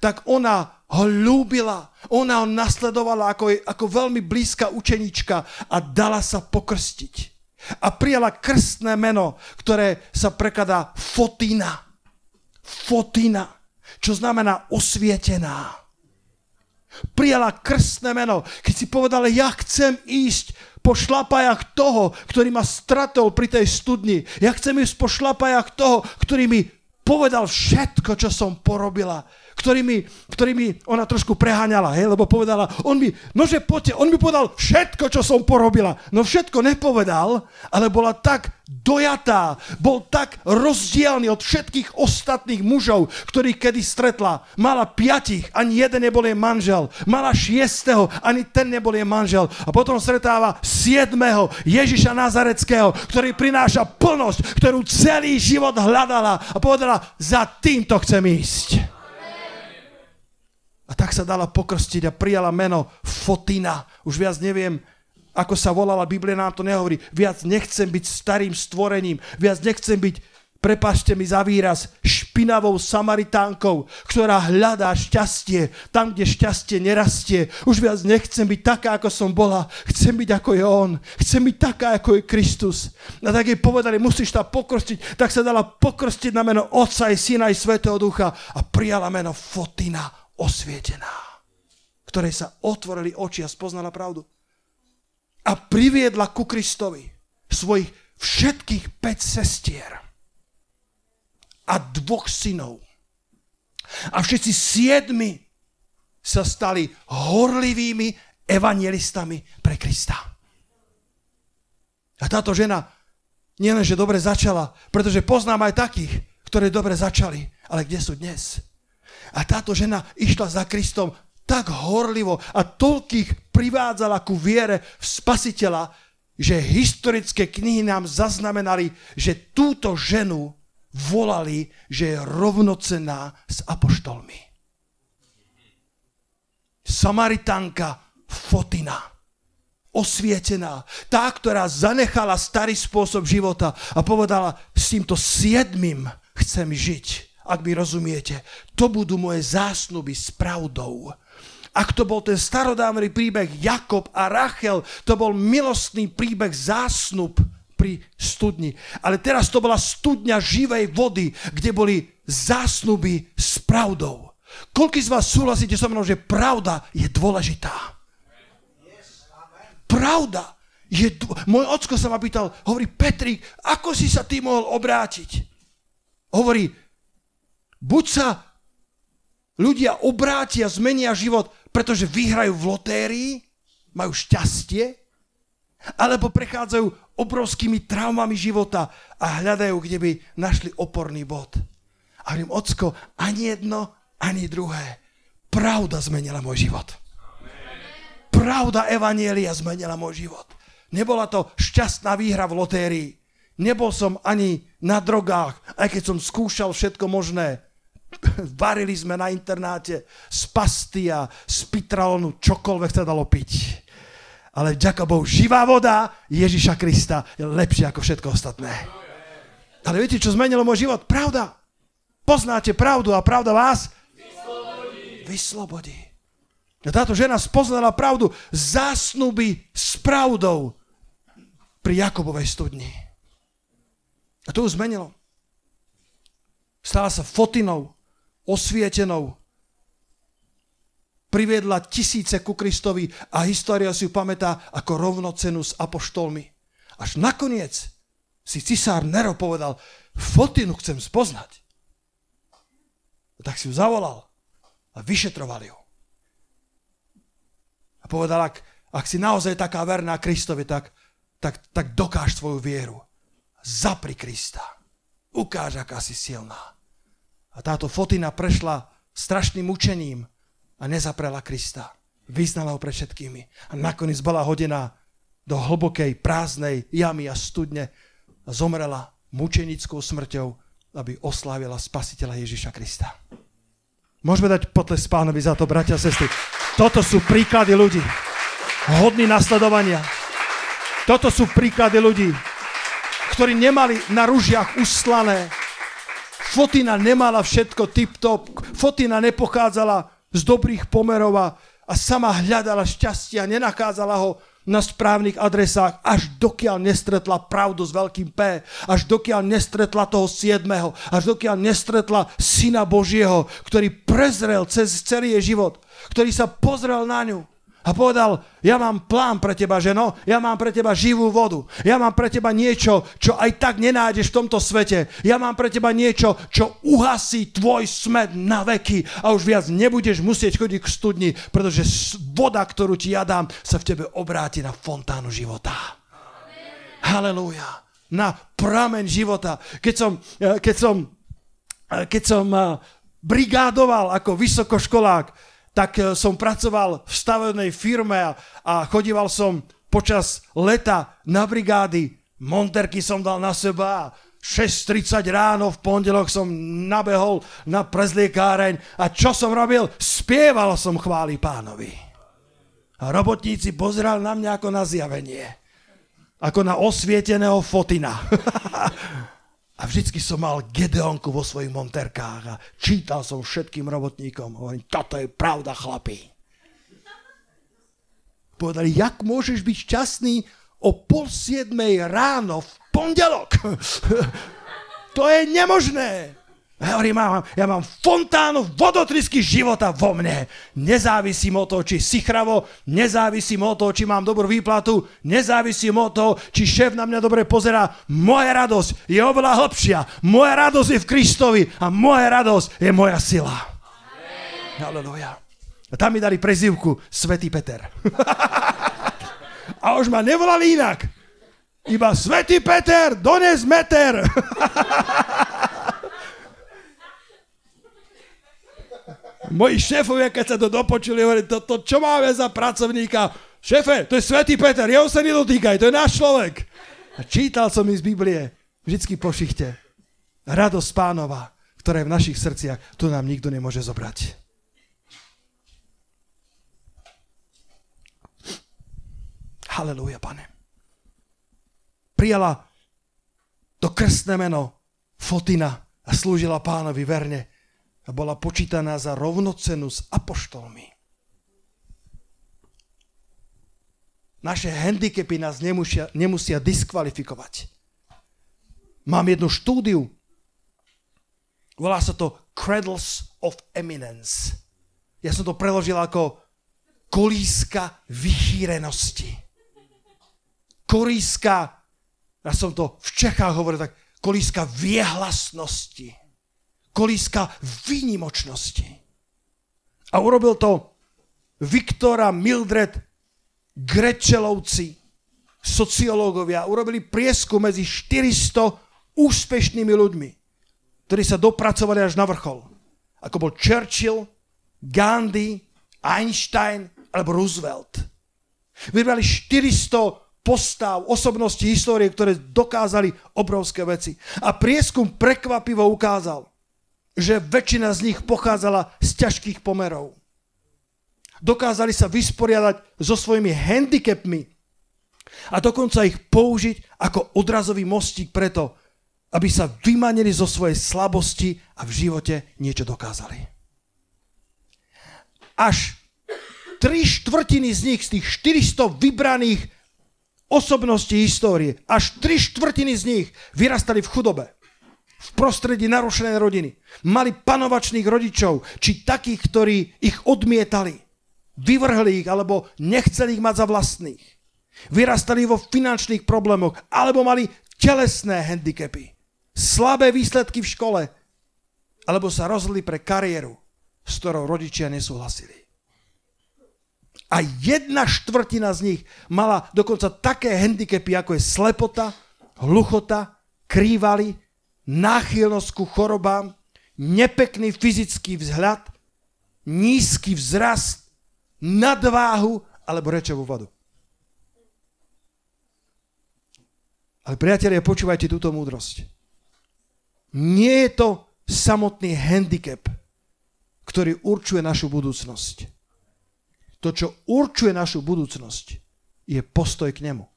tak ona ho ľúbila, ona ho nasledovala ako, ako veľmi blízka učenička a dala sa pokrstiť. A prijala krstné meno, ktoré sa prekladá Fotina. Fotina, čo znamená osvietená. Prijala krstné meno, keď si povedala, ja chcem ísť po šlapajach toho, ktorý ma stratol pri tej studni. Ja chcem ísť po šlapajach toho, ktorý mi povedal všetko, čo som porobila ktorými, ktorými ona trošku preháňala, hej, lebo povedala, on mi, nože poďte, on mi povedal všetko, čo som porobila. No všetko nepovedal, ale bola tak dojatá, bol tak rozdielný od všetkých ostatných mužov, ktorých kedy stretla. Mala piatich, ani jeden nebol jej manžel. Mala šiestého, ani ten nebol jej manžel. A potom stretáva siedmeho Ježiša Nazareckého, ktorý prináša plnosť, ktorú celý život hľadala a povedala, za týmto chcem ísť. A tak sa dala pokrstiť a prijala meno Fotina. Už viac neviem, ako sa volala, Biblia nám to nehovorí. Viac nechcem byť starým stvorením. Viac nechcem byť, prepašte mi za výraz, špinavou Samaritánkou, ktorá hľadá šťastie tam, kde šťastie nerastie. Už viac nechcem byť taká, ako som bola. Chcem byť ako je On. Chcem byť taká, ako je Kristus. A tak jej povedali, musíš sa pokrstiť. Tak sa dala pokrstiť na meno Otca i Syna i Svetého Ducha a prijala meno Fotina osvietená, ktorej sa otvorili oči a spoznala pravdu. A priviedla ku Kristovi svojich všetkých 5 sestier a dvoch synov. A všetci siedmi sa stali horlivými evangelistami pre Krista. A táto žena nielenže dobre začala, pretože poznám aj takých, ktorí dobre začali, ale kde sú dnes? A táto žena išla za Kristom tak horlivo a toľkých privádzala ku viere v spasiteľa, že historické knihy nám zaznamenali, že túto ženu volali, že je rovnocenná s apoštolmi. Samaritánka Fotina, osvietená, tá, ktorá zanechala starý spôsob života a povedala, s týmto siedmým chcem žiť ak mi rozumiete. To budú moje zásnuby s pravdou. Ak to bol ten starodávny príbeh Jakob a Rachel, to bol milostný príbeh zásnub pri studni. Ale teraz to bola studňa živej vody, kde boli zásnuby s pravdou. Koľko z vás súhlasíte so mnou, že pravda je dôležitá? Pravda je... Dô... Môj ocko sa ma pýtal, hovorí, Petrik, ako si sa ty mohol obrátiť? Hovorí, Buď sa ľudia obrátia, zmenia život, pretože vyhrajú v lotérii, majú šťastie, alebo prechádzajú obrovskými traumami života a hľadajú, kde by našli oporný bod. A hovorím, ocko, ani jedno, ani druhé. Pravda zmenila môj život. Pravda Evanielia zmenila môj život. Nebola to šťastná výhra v lotérii. Nebol som ani na drogách, aj keď som skúšal všetko možné. Varili sme na internáte z pastia, z pitralonu, čokoľvek sa dalo piť. ale ďaká Bohu, živá voda Ježiša Krista je lepšia ako všetko ostatné. Ale viete, čo zmenilo môj život? Pravda. Poznáte pravdu a pravda vás vyslobodí. vyslobodí. A táto žena spoznala pravdu zásnuby s pravdou pri Jakobovej studni. A to ju zmenilo. Stala sa fotinou, osvietenou, priviedla tisíce ku Kristovi a história si ju pamätá ako rovnocenu s apoštolmi. Až nakoniec si cisár Nero povedal, fotinu chcem spoznať. A tak si ju zavolal a vyšetroval ju. A povedal, ak, ak si naozaj taká verná Kristovi, tak, tak, tak dokáž svoju vieru. Zapri Krista. Ukáž, aká si silná. A táto fotina prešla strašným učením, a nezaprela Krista. Vyznala ho pred všetkými. A nakoniec bola hodená do hlbokej, prázdnej jamy a studne a zomrela mučenickou smrťou, aby oslávila spasiteľa Ježiša Krista. Môžeme dať potles pánovi za to, bratia a sestry. Toto sú príklady ľudí. Hodní nasledovania. Toto sú príklady ľudí, ktorí nemali na ružiach uslané. Fotina nemala všetko tip-top. Fotina nepochádzala z dobrých pomerov a, sama hľadala šťastie a nenakázala ho na správnych adresách, až dokiaľ nestretla pravdu s veľkým P, až dokiaľ nestretla toho siedmeho, až dokiaľ nestretla Syna Božieho, ktorý prezrel cez celý jej život, ktorý sa pozrel na ňu a povedal, ja mám plán pre teba, ženo, ja mám pre teba živú vodu, ja mám pre teba niečo, čo aj tak nenájdeš v tomto svete, ja mám pre teba niečo, čo uhasí tvoj smet na veky a už viac nebudeš musieť chodiť k studni, pretože voda, ktorú ti ja dám, sa v tebe obráti na fontánu života. Halelúja. Na prameň života. Keď som, eh, keď som, eh, keď som eh, brigádoval ako vysokoškolák, tak e, som pracoval v stavebnej firme a, a chodíval som počas leta na brigády. Monterky som dal na seba a 6.30 ráno v pondelok som nabehol na prezliekáreň a čo som robil? Spieval som chváli pánovi. A robotníci pozerali na mňa ako na zjavenie. Ako na osvieteného fotina. A vždycky som mal Gedeonku vo svojich monterkách a čítal som všetkým robotníkom. Hovorím, toto je pravda, chlapi. Povedali, jak môžeš byť šťastný o pol siedmej ráno v pondelok? to je nemožné. Ja hovorím, ja mám, ja mám fontánu vodotrysky života vo mne. Nezávisím od toho, či si chravo, nezávisím od toho, či mám dobrú výplatu, nezávisím od toho, či šéf na mňa dobre pozerá. Moja radosť je oveľa hlbšia. Moja radosť je v Kristovi a moja radosť je moja sila. Halleluja. A tam mi dali prezivku Svetý Peter. a už ma nevolali inak. Iba Svetý Peter, dones meter. moji šéfovia, keď sa to dopočuli, hovorili, to, to, čo máme za pracovníka? Šéfe, to je Svetý Peter, jeho sa nedotýkaj, to je náš človek. A čítal som mi z Biblie, vždycky po šichte. Radosť pánova, ktorá je v našich srdciach, to nám nikto nemôže zobrať. Halelúja, pane. Prijala to krstné meno Fotina a slúžila pánovi verne a bola počítaná za rovnocenu s apoštolmi. Naše handicapy nás nemusia, nemusia diskvalifikovať. Mám jednu štúdiu, volá sa to Cradles of Eminence. Ja som to preložil ako kolíska vychýrenosti. Kolíska, ja som to v Čechách hovoril tak, kolíska viehlasnosti kolíska výnimočnosti. A urobil to Viktora Mildred Grečelovci, sociológovia. Urobili prieskum medzi 400 úspešnými ľuďmi, ktorí sa dopracovali až na vrchol. Ako bol Churchill, Gandhi, Einstein alebo Roosevelt. Vybrali 400 postav, osobnosti histórie, ktoré dokázali obrovské veci. A prieskum prekvapivo ukázal, že väčšina z nich pochádzala z ťažkých pomerov. dokázali sa vysporiadať so svojimi handicapmi a dokonca ich použiť ako odrazový mostík preto, aby sa vymanili zo svojej slabosti a v živote niečo dokázali. Až tri štvrtiny z nich, z tých 400 vybraných osobností histórie, až tri štvrtiny z nich vyrastali v chudobe v prostredí narušenej rodiny. Mali panovačných rodičov, či takých, ktorí ich odmietali, vyvrhli ich, alebo nechceli ich mať za vlastných. Vyrastali vo finančných problémoch, alebo mali telesné handicapy, slabé výsledky v škole, alebo sa rozhodli pre kariéru, s ktorou rodičia nesúhlasili. A jedna štvrtina z nich mala dokonca také handicapy, ako je slepota, hluchota, krývaly, náchylnosť ku chorobám, nepekný fyzický vzhľad, nízky vzrast, nadváhu alebo rečovú vodu. Ale priatelia, počúvajte túto múdrosť. Nie je to samotný handicap, ktorý určuje našu budúcnosť. To, čo určuje našu budúcnosť, je postoj k nemu.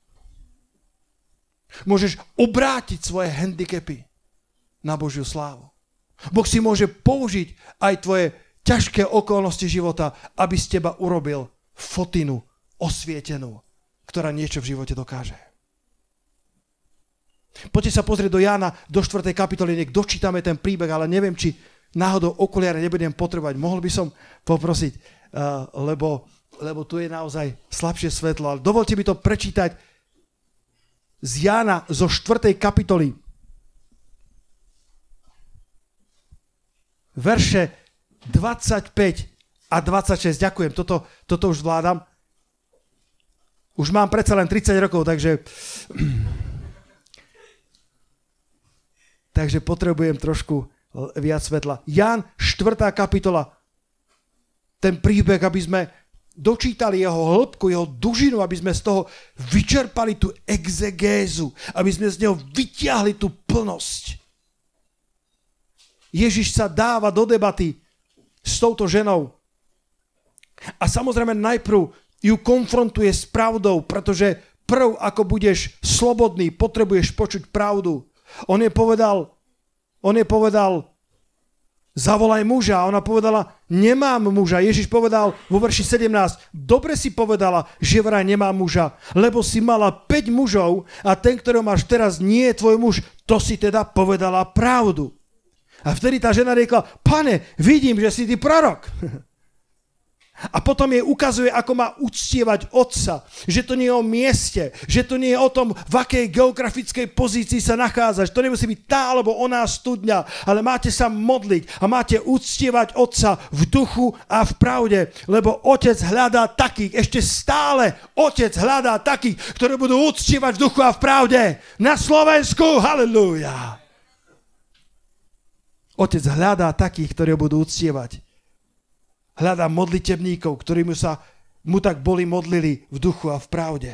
Môžeš obrátiť svoje handicapy na Božiu slávu. Boh si môže použiť aj tvoje ťažké okolnosti života, aby z teba urobil fotinu osvietenú, ktorá niečo v živote dokáže. Poďte sa pozrieť do Jána, do 4. kapitoly, nech dočítame ten príbeh, ale neviem, či náhodou okuliare nebudem potrebovať. Mohol by som poprosiť, uh, lebo, lebo tu je naozaj slabšie svetlo. Ale dovolte mi to prečítať z Jána zo 4. kapitoly. Verše 25 a 26. Ďakujem, toto, toto už zvládam. Už mám predsa len 30 rokov, takže... takže potrebujem trošku viac svetla. Jan, 4. kapitola. Ten príbeh, aby sme dočítali jeho hĺbku, jeho dužinu, aby sme z toho vyčerpali tú exegézu, aby sme z neho vyťahli tú plnosť. Ježiš sa dáva do debaty s touto ženou. A samozrejme najprv ju konfrontuje s pravdou, pretože prv ako budeš slobodný, potrebuješ počuť pravdu. On je povedal, on je povedal, zavolaj muža. A ona povedala, nemám muža. Ježiš povedal vo verši 17, dobre si povedala, že vraj nemá muža, lebo si mala 5 mužov a ten, ktorého máš teraz, nie je tvoj muž. To si teda povedala pravdu. A vtedy tá žena riekla, pane, vidím, že si ty prorok. A potom jej ukazuje, ako má uctievať otca. Že to nie je o mieste, že to nie je o tom, v akej geografickej pozícii sa nachádzaš. To nemusí byť tá alebo oná studňa, ale máte sa modliť a máte uctievať otca v duchu a v pravde, lebo otec hľadá takých, ešte stále otec hľadá takých, ktorí budú uctievať v duchu a v pravde. Na Slovensku, halleluja. Otec hľadá takých, ktorí ho budú uctievať. Hľadá modlitebníkov, ktorí mu sa mu tak boli modlili v duchu a v pravde.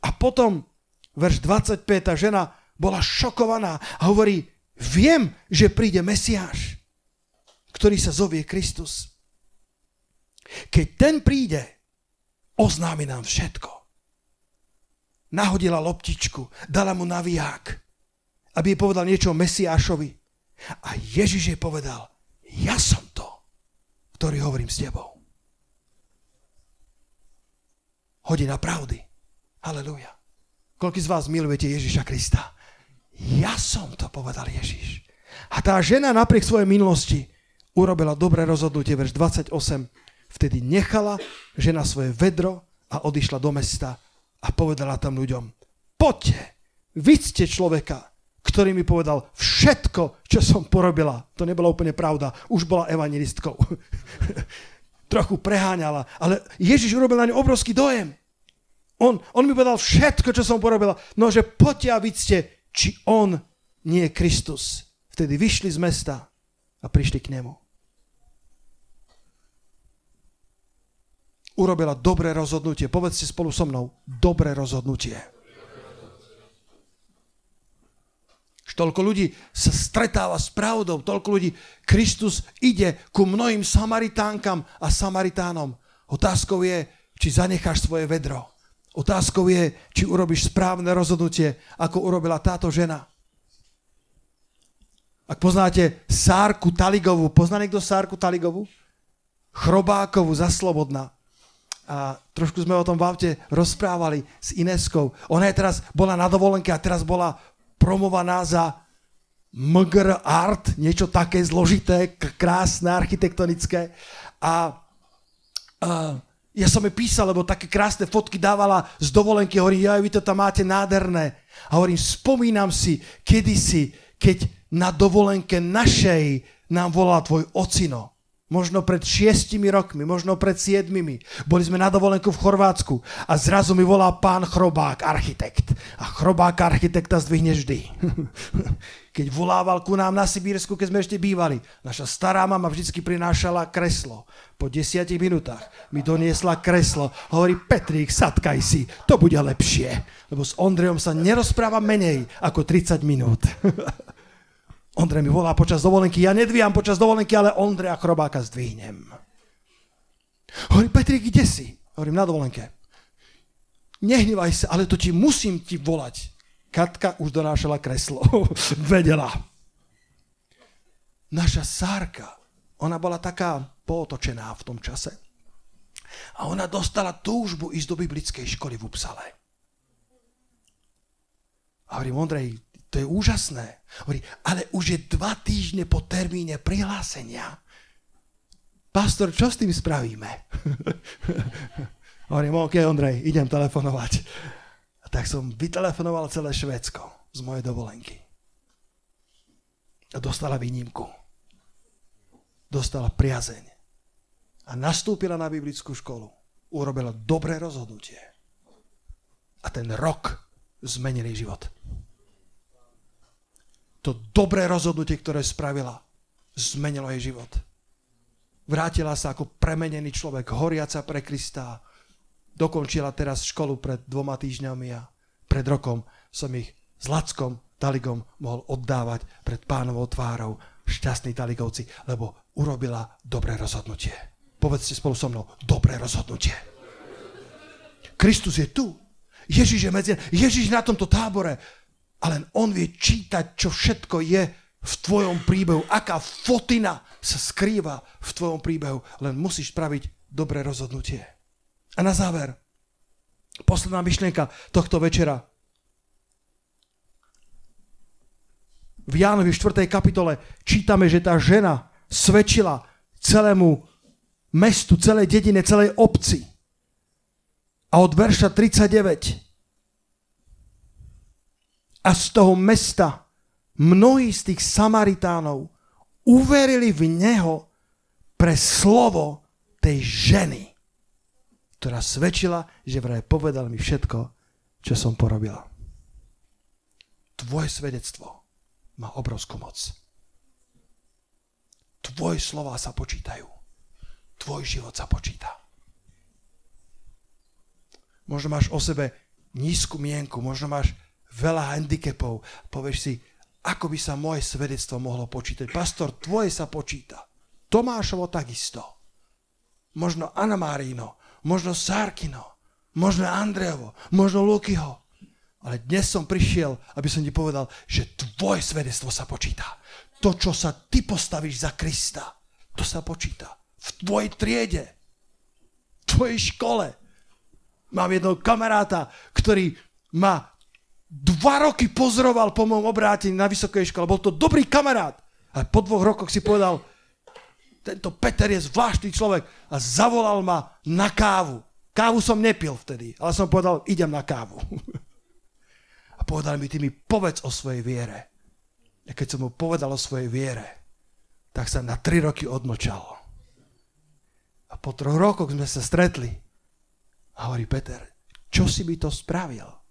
A potom, verš 25, tá žena bola šokovaná a hovorí, viem, že príde Mesiáš, ktorý sa zovie Kristus. Keď ten príde, oznámi nám všetko. Nahodila loptičku, dala mu naviják, aby jej povedal niečo Mesiášovi. A Ježiš jej povedal, ja som to, ktorý hovorím s tebou. Hodina pravdy. Halelúja. Koľko z vás milujete Ježiša Krista? Ja som to, povedal Ježiš. A tá žena napriek svojej minulosti urobila dobré rozhodnutie, verš 28. Vtedy nechala žena svoje vedro a odišla do mesta a povedala tam ľuďom, poďte, vidste človeka, ktorý mi povedal všetko, čo som porobila. To nebola úplne pravda. Už bola evangelistkou. Trochu preháňala. Ale Ježiš urobil na ňu obrovský dojem. On, on mi povedal všetko, čo som porobila. No, že poďte a vidzte, či on nie je Kristus. Vtedy vyšli z mesta a prišli k nemu. Urobila dobré rozhodnutie. Povedzte spolu so mnou. Dobré rozhodnutie. Toľko ľudí sa stretáva s pravdou, toľko ľudí, Kristus ide ku mnohým Samaritánkam a Samaritánom. Otázkou je, či zanecháš svoje vedro. Otázkou je, či urobíš správne rozhodnutie, ako urobila táto žena. Ak poznáte Sárku Taligovú, pozná niekto Sárku Taligovú? Chrobákovú za Slobodná. A trošku sme o tom v aute rozprávali s Ineskou. Ona je teraz bola na dovolenke a teraz bola promovaná za MGR Art, niečo také zložité, krásne, architektonické. A, a ja som jej písal, lebo také krásne fotky dávala z dovolenky. Hovorím, ja, vy to tam máte nádherné. A hovorím, spomínam si kedysi, keď na dovolenke našej nám volal tvoj ocino. Možno pred šiestimi rokmi, možno pred siedmimi. Boli sme na dovolenku v Chorvátsku a zrazu mi volá pán Chrobák, architekt. A Chrobák architekta zdvihne vždy. keď volával ku nám na Sibírsku, keď sme ešte bývali, naša stará mama vždy prinášala kreslo. Po desiatich minútach mi doniesla kreslo. Hovorí, Petrík, satkaj si, to bude lepšie. Lebo s Ondrejom sa nerozpráva menej ako 30 minút. Ondrej mi volá počas dovolenky, ja nedvíjam počas dovolenky, ale Ondreja Chrobáka zdvihnem. Hovorím, Petrik, kde si? Hovorím, na dovolenke. Nehnevaj sa, ale to ti musím ti volať. Katka už donášala kreslo. Vedela. Naša Sárka, ona bola taká pootočená v tom čase. A ona dostala túžbu ísť do biblickej školy v Upsale. A hovorím, Ondrej, to je úžasné. Hovorí, ale už je dva týždne po termíne prihlásenia. Pastor, čo s tým spravíme? Hovorím, OK, Ondrej, idem telefonovať. A tak som vytelefonoval celé Švedsko z mojej dovolenky. A dostala výnimku. Dostala priazeň. A nastúpila na biblickú školu. Urobila dobré rozhodnutie. A ten rok zmenili život to dobré rozhodnutie, ktoré spravila, zmenilo jej život. Vrátila sa ako premenený človek, horiaca pre Krista. Dokončila teraz školu pred dvoma týždňami a pred rokom som ich s Lackom Taligom mohol oddávať pred pánovou tvárou. Šťastní Taligovci, lebo urobila dobré rozhodnutie. Povedzte spolu so mnou, dobré rozhodnutie. Kristus je tu. Ježiš je medzi... Ježiš na tomto tábore a len on vie čítať, čo všetko je v tvojom príbehu, aká fotina sa skrýva v tvojom príbehu. Len musíš spraviť dobré rozhodnutie. A na záver, posledná myšlienka tohto večera. V Jánovi 4. kapitole čítame, že tá žena svedčila celému mestu, celej dedine, celej obci. A od verša 39 a z toho mesta mnohí z tých Samaritánov uverili v Neho pre slovo tej ženy, ktorá svedčila, že vraj povedal mi všetko, čo som porobila. Tvoje svedectvo má obrovskú moc. Tvoje slova sa počítajú. Tvoj život sa počíta. Možno máš o sebe nízku mienku, možno máš veľa handicapov. Povieš si, ako by sa moje svedectvo mohlo počítať. Pastor, tvoje sa počíta. Tomášovo takisto. Možno Anna Marino, možno Sárkino, možno Andrejovo, možno Lukyho. Ale dnes som prišiel, aby som ti povedal, že tvoje svedectvo sa počíta. To, čo sa ty postavíš za Krista, to sa počíta. V tvojej triede, v tvojej škole. Mám jedného kamaráta, ktorý má dva roky pozoroval po mojom obrátení na vysokej škole. Bol to dobrý kamarát. Ale po dvoch rokoch si povedal, tento Peter je zvláštny človek a zavolal ma na kávu. Kávu som nepil vtedy, ale som povedal, idem na kávu. A povedal mi, ty mi povedz o svojej viere. A keď som mu povedal o svojej viere, tak sa na tri roky odmlčal. A po troch rokoch sme sa stretli. A hovorí Peter, čo si by to spravil?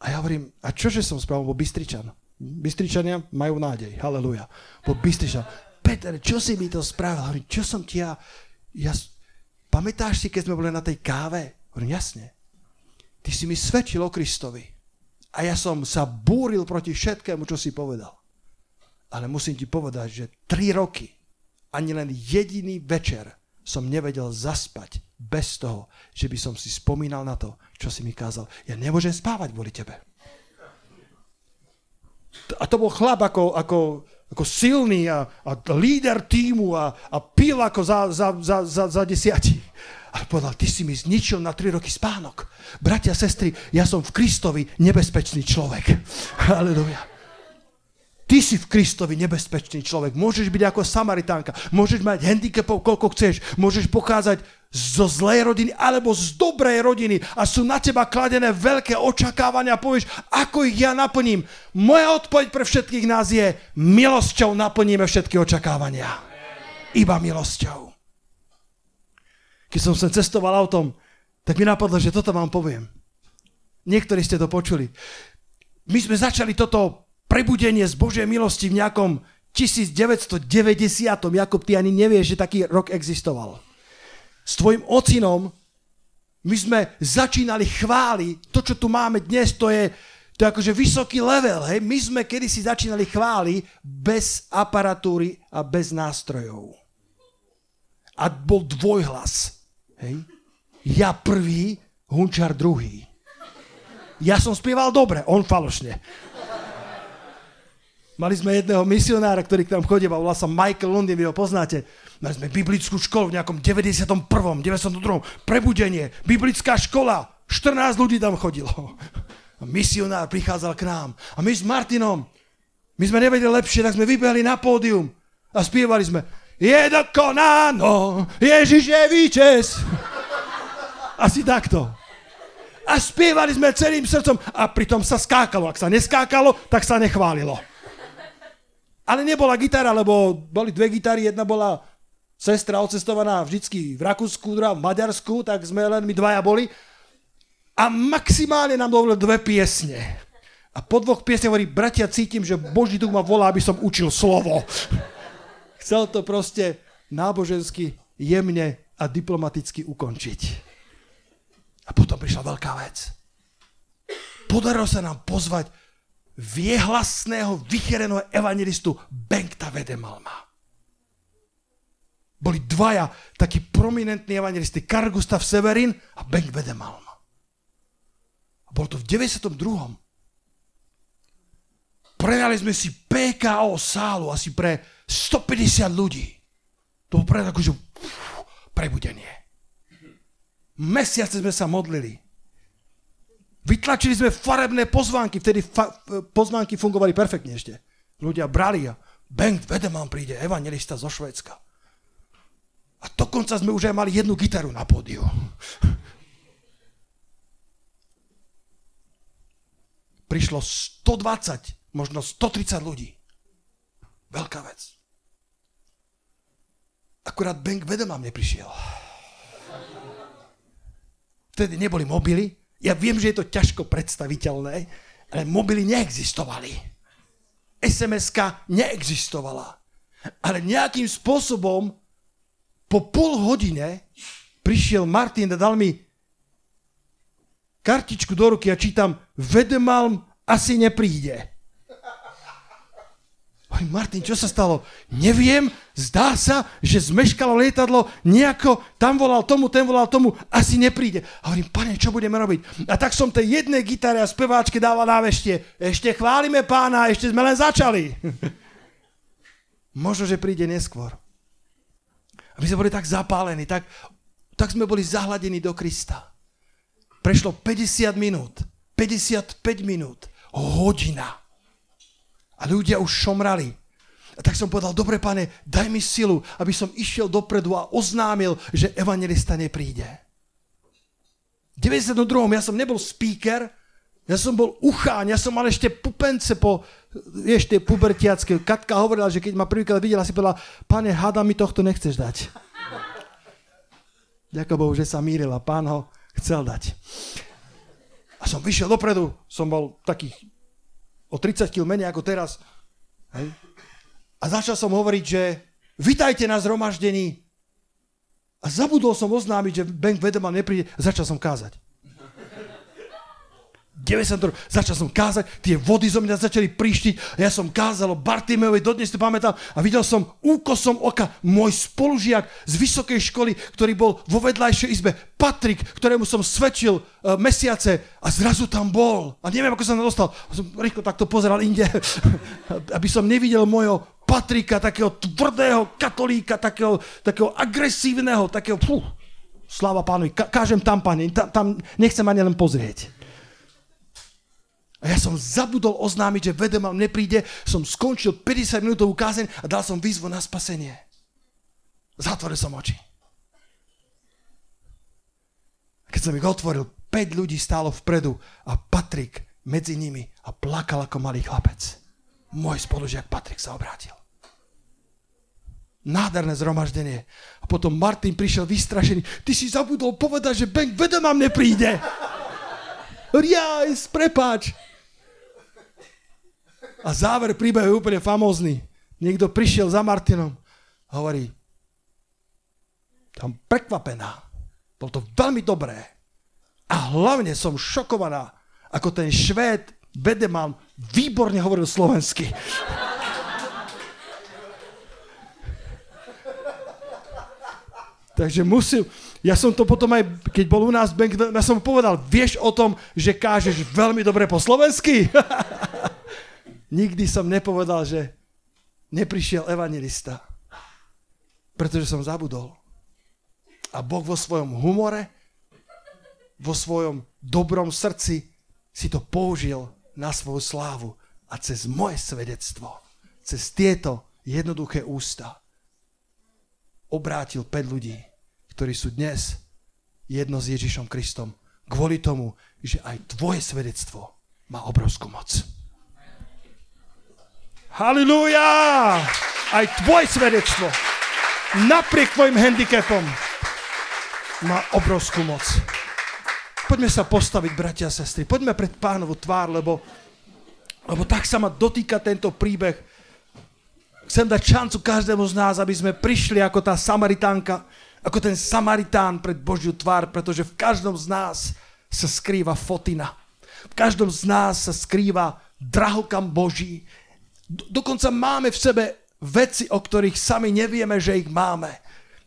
A ja hovorím, a čože som spravil, bo Bystričan. Bystričania majú nádej, haleluja. Bo Bystričan. Peter, čo si mi to spravil? Hovorím, čo som ti ja... ja... Pamätáš si, keď sme boli na tej káve? Hovorím, jasne. Ty si mi svedčil o Kristovi. A ja som sa búril proti všetkému, čo si povedal. Ale musím ti povedať, že tri roky, ani len jediný večer som nevedel zaspať bez toho, že by som si spomínal na to, čo si mi kázal. Ja nemôžem spávať kvôli tebe. A to bol chlap ako, ako, ako silný a, a líder týmu a, a pil ako za, za, za, za, za desiatí. A povedal, ty si mi zničil na tri roky spánok. Bratia, sestry, ja som v Kristovi nebezpečný človek. Halleluja. Ty si v Kristovi nebezpečný človek. Môžeš byť ako Samaritánka. Môžeš mať handicapov, koľko chceš. Môžeš pokázať zo zlej rodiny alebo z dobrej rodiny a sú na teba kladené veľké očakávania a povieš, ako ich ja naplním. Moja odpoveď pre všetkých nás je, milosťou naplníme všetky očakávania. Iba milosťou. Keď som sa cestoval autom, tak mi napadlo, že toto vám poviem. Niektorí ste to počuli. My sme začali toto prebudenie z Božej milosti v nejakom 1990. Jakob, ty ani nevieš, že taký rok existoval. S tvojim ocinom my sme začínali chváliť. To, čo tu máme dnes, to je, to je akože vysoký level. Hej? My sme kedysi začínali chváliť bez aparatúry a bez nástrojov. A bol dvojhlas. Hej? Ja prvý, Hunčar druhý. Ja som spieval dobre, on falošne. Mali sme jedného misionára, ktorý k nám chodil, volal sa Michael Lundin, vy ho poznáte. Mali sme biblickú školu v nejakom 91. 92. Prebudenie, biblická škola. 14 ľudí tam chodilo. A misionár prichádzal k nám. A my s Martinom, my sme nevedeli lepšie, tak sme vybehli na pódium a spievali sme Je dokonáno, Ježiš je víťaz. Asi takto. A spievali sme celým srdcom a pritom sa skákalo. Ak sa neskákalo, tak sa nechválilo. Ale nebola gitara, lebo boli dve gitary, jedna bola sestra ocestovaná vždycky v Rakúsku, druhá v Maďarsku, tak sme len my dvaja boli. A maximálne nám dovolili dve piesne. A po dvoch piesne hovorí, bratia, cítim, že Boží duch ma volá, aby som učil slovo. Chcel to proste nábožensky, jemne a diplomaticky ukončiť. A potom prišla veľká vec. Podarilo sa nám pozvať viehlasného, vychereného evangelistu Benkta Vedemalma. Boli dvaja takí prominentní evangelisti, Karl Severin a Bengt Vedemalm. A bol to v 92. Prenali sme si PKO sálu asi pre 150 ľudí. To bolo pre akože prebudenie. Mesiace sme sa modlili. Vytlačili sme farebné pozvánky, vtedy fa- pozvánky fungovali perfektne ešte. Ľudia brali a Bengt Vedeman príde, evangelista zo Švédska. A dokonca sme už aj mali jednu gitaru na pódiu. Prišlo 120, možno 130 ľudí. Veľká vec. Akurát Bengt Vedeman neprišiel. Vtedy neboli mobily, ja viem, že je to ťažko predstaviteľné, ale mobily neexistovali. SMS-ka neexistovala. Ale nejakým spôsobom po pol hodine prišiel Martin a dal mi kartičku do ruky a čítam Vedemalm asi nepríde. Hovorím, Martin, čo sa stalo? Neviem, zdá sa, že zmeškalo lietadlo, nejako tam volal tomu, ten volal tomu, asi nepríde. A hovorím, pane, čo budeme robiť? A tak som tej jednej gitare a speváčke dával náveštie. Ešte chválime pána, ešte sme len začali. Možno, že príde neskôr. A my sme boli tak zapálení, tak, tak sme boli zahladení do Krista. Prešlo 50 minút, 55 minút, hodina a ľudia už šomrali. A tak som povedal, dobre pane, daj mi silu, aby som išiel dopredu a oznámil, že evangelista nepríde. V 92. ja som nebol speaker, ja som bol ucháň, ja som mal ešte pupence po, vieš, tie pubertiacké. Katka hovorila, že keď ma prvýkrát videla, si povedala, pane, hada mi tohto nechceš dať. Ďakujem Bohu, že sa mýrila. Pán ho chcel dať. A som vyšiel dopredu, som bol takých o 30 kg menej ako teraz. Hej. A začal som hovoriť, že vitajte na zhromaždení. A zabudol som oznámiť, že Bank Vedeman nepríde. Začal som kázať. 90 rokov. Začal som kázať, tie vody zo mňa začali prištiť ja som kázal o Bartimeovi, dodnes to pamätám a videl som úkosom oka môj spolužiak z vysokej školy, ktorý bol vo vedľajšej izbe, Patrik, ktorému som svedčil uh, mesiace a zrazu tam bol. A neviem, ako som sa dostal. Som rýchlo takto pozeral inde, aby som nevidel môjho Patrika, takého tvrdého katolíka, takého, takého agresívneho, takého... Fú, sláva pánovi, ka- kážem tam, pane, tam, tam nechcem ani len pozrieť. A ja som zabudol oznámiť, že vedem nepríde, som skončil 50 minútovú kázeň a dal som výzvu na spasenie. Zatvoril som oči. Keď som ich otvoril, 5 ľudí stálo vpredu a Patrik medzi nimi a plakal ako malý chlapec. Môj spolužiak Patrik sa obrátil. Nádherné zhromaždenie. A potom Martin prišiel vystrašený. Ty si zabudol povedať, že Bank vedomám nepríde. Riaj, prepáč. A záver príbehu je úplne famózny. Niekto prišiel za Martinom a hovorí, tam prekvapená. Bolo to veľmi dobré. A hlavne som šokovaná, ako ten Švéd Bedeman výborne hovoril slovensky. Takže musím, ja som to potom aj, keď bol u nás bank, ja som povedal, vieš o tom, že kážeš veľmi dobre po slovensky? nikdy som nepovedal, že neprišiel evangelista, pretože som zabudol. A Boh vo svojom humore, vo svojom dobrom srdci si to použil na svoju slávu a cez moje svedectvo, cez tieto jednoduché ústa obrátil 5 ľudí, ktorí sú dnes jedno s Ježišom Kristom kvôli tomu, že aj tvoje svedectvo má obrovskú moc. Halilúja! Aj tvoje svedectvo, napriek tvojim handicapom, má obrovskú moc. Poďme sa postaviť, bratia a sestry. Poďme pred pánovu tvár, lebo, lebo tak sa ma dotýka tento príbeh. Chcem dať šancu každému z nás, aby sme prišli ako tá Samaritánka, ako ten Samaritán pred Božiu tvár, pretože v každom z nás sa skrýva fotina. V každom z nás sa skrýva drahokam Boží, Dokonca máme v sebe veci, o ktorých sami nevieme, že ich máme.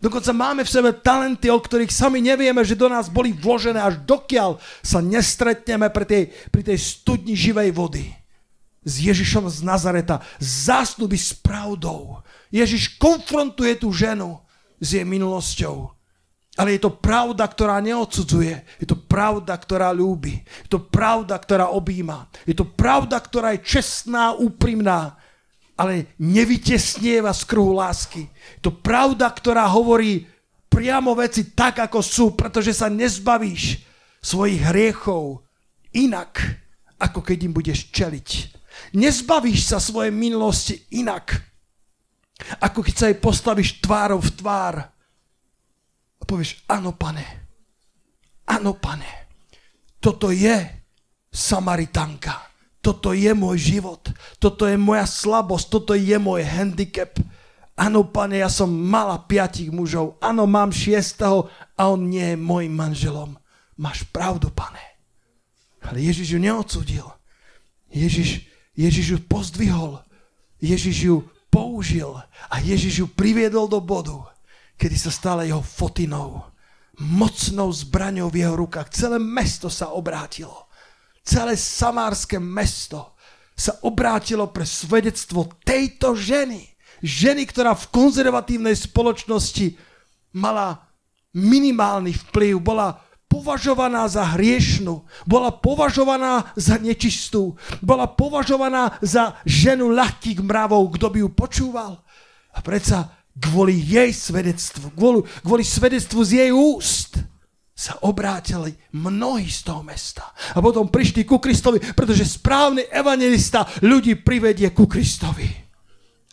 Dokonca máme v sebe talenty, o ktorých sami nevieme, že do nás boli vložené, až dokiaľ sa nestretneme pri tej, pri tej studni živej vody. S Ježišom z Nazareta. Zásnuby s pravdou. Ježiš konfrontuje tú ženu s jej minulosťou. Ale je to pravda, ktorá neodsudzuje. Je to pravda, ktorá ľúbi. Je to pravda, ktorá objíma. Je to pravda, ktorá je čestná, úprimná, ale nevytesnieva z kruhu lásky. Je to pravda, ktorá hovorí priamo veci tak, ako sú, pretože sa nezbavíš svojich hriechov inak, ako keď im budeš čeliť. Nezbavíš sa svojej minulosti inak, ako keď sa jej postavíš tvárou v tvár a povieš, áno pane, áno pane, toto je Samaritanka, toto je môj život, toto je moja slabosť, toto je môj handicap. Áno, pane, ja som mala piatich mužov, áno, mám šiestého a on nie je môjim manželom. Máš pravdu, pane. Ale Ježiš ju neodsudil. Ježiš, Ježiš ju pozdvihol. Ježiš ju použil a Ježiš ju priviedol do bodu, kedy sa stala jeho fotinou, mocnou zbraňou v jeho rukách. Celé mesto sa obrátilo. Celé samárske mesto sa obrátilo pre svedectvo tejto ženy. Ženy, ktorá v konzervatívnej spoločnosti mala minimálny vplyv, bola považovaná za hriešnú, bola považovaná za nečistú, bola považovaná za ženu ľahkých mravov, kto by ju počúval. A predsa kvôli jej svedectvu, kvôli, kvôli svedectvu z jej úst sa obrátili mnohí z toho mesta. A potom prišli ku Kristovi, pretože správny evangelista ľudí privedie ku Kristovi.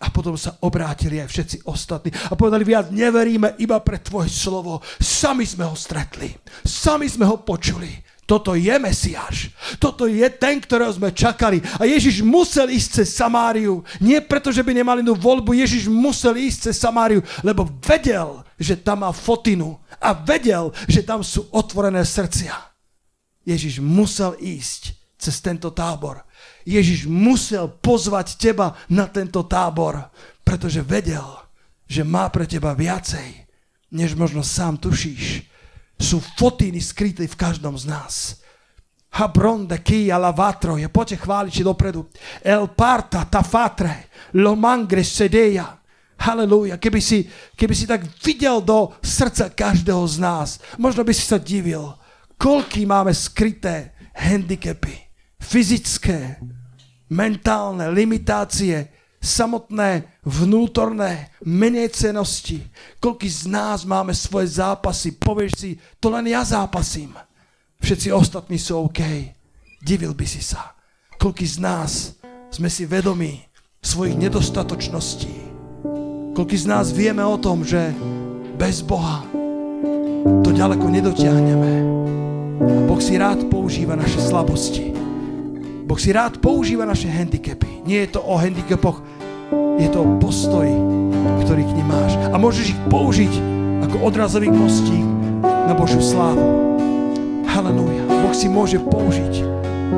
A potom sa obrátili aj všetci ostatní a povedali, viac neveríme iba pre tvoje slovo. Sami sme ho stretli, sami sme ho počuli toto je Mesiáš. Toto je ten, ktorého sme čakali. A Ježiš musel ísť cez Samáriu. Nie preto, že by nemali inú voľbu. Ježiš musel ísť cez Samáriu, lebo vedel, že tam má fotinu. A vedel, že tam sú otvorené srdcia. Ježiš musel ísť cez tento tábor. Ježiš musel pozvať teba na tento tábor, pretože vedel, že má pre teba viacej, než možno sám tušíš. Sú fotíny skryté v každom z nás. Habronde chi alavatro, je poďte chváliť dopredu. El parta tafatre, lo mangre sedeja. Halelúja. Keby si, keby si tak videl do srdca každého z nás, možno by si sa divil, koľký máme skryté handicapy, fyzické, mentálne limitácie, samotné vnútorné cenosti. Koľký z nás máme svoje zápasy. Povieš si, to len ja zápasím. Všetci ostatní sú OK. Divil by si sa. Koľký z nás sme si vedomí svojich nedostatočností Koľký z nás vieme o tom, že bez Boha to ďaleko nedotiahneme. A Boh si rád používa naše slabosti. Boh si rád používa naše handicapy. Nie je to o handicapoch, je to o postoj, ktorý k nim máš. A môžeš ich použiť ako odrazový mostík na Božiu slávu. Halelúja. Boh si môže použiť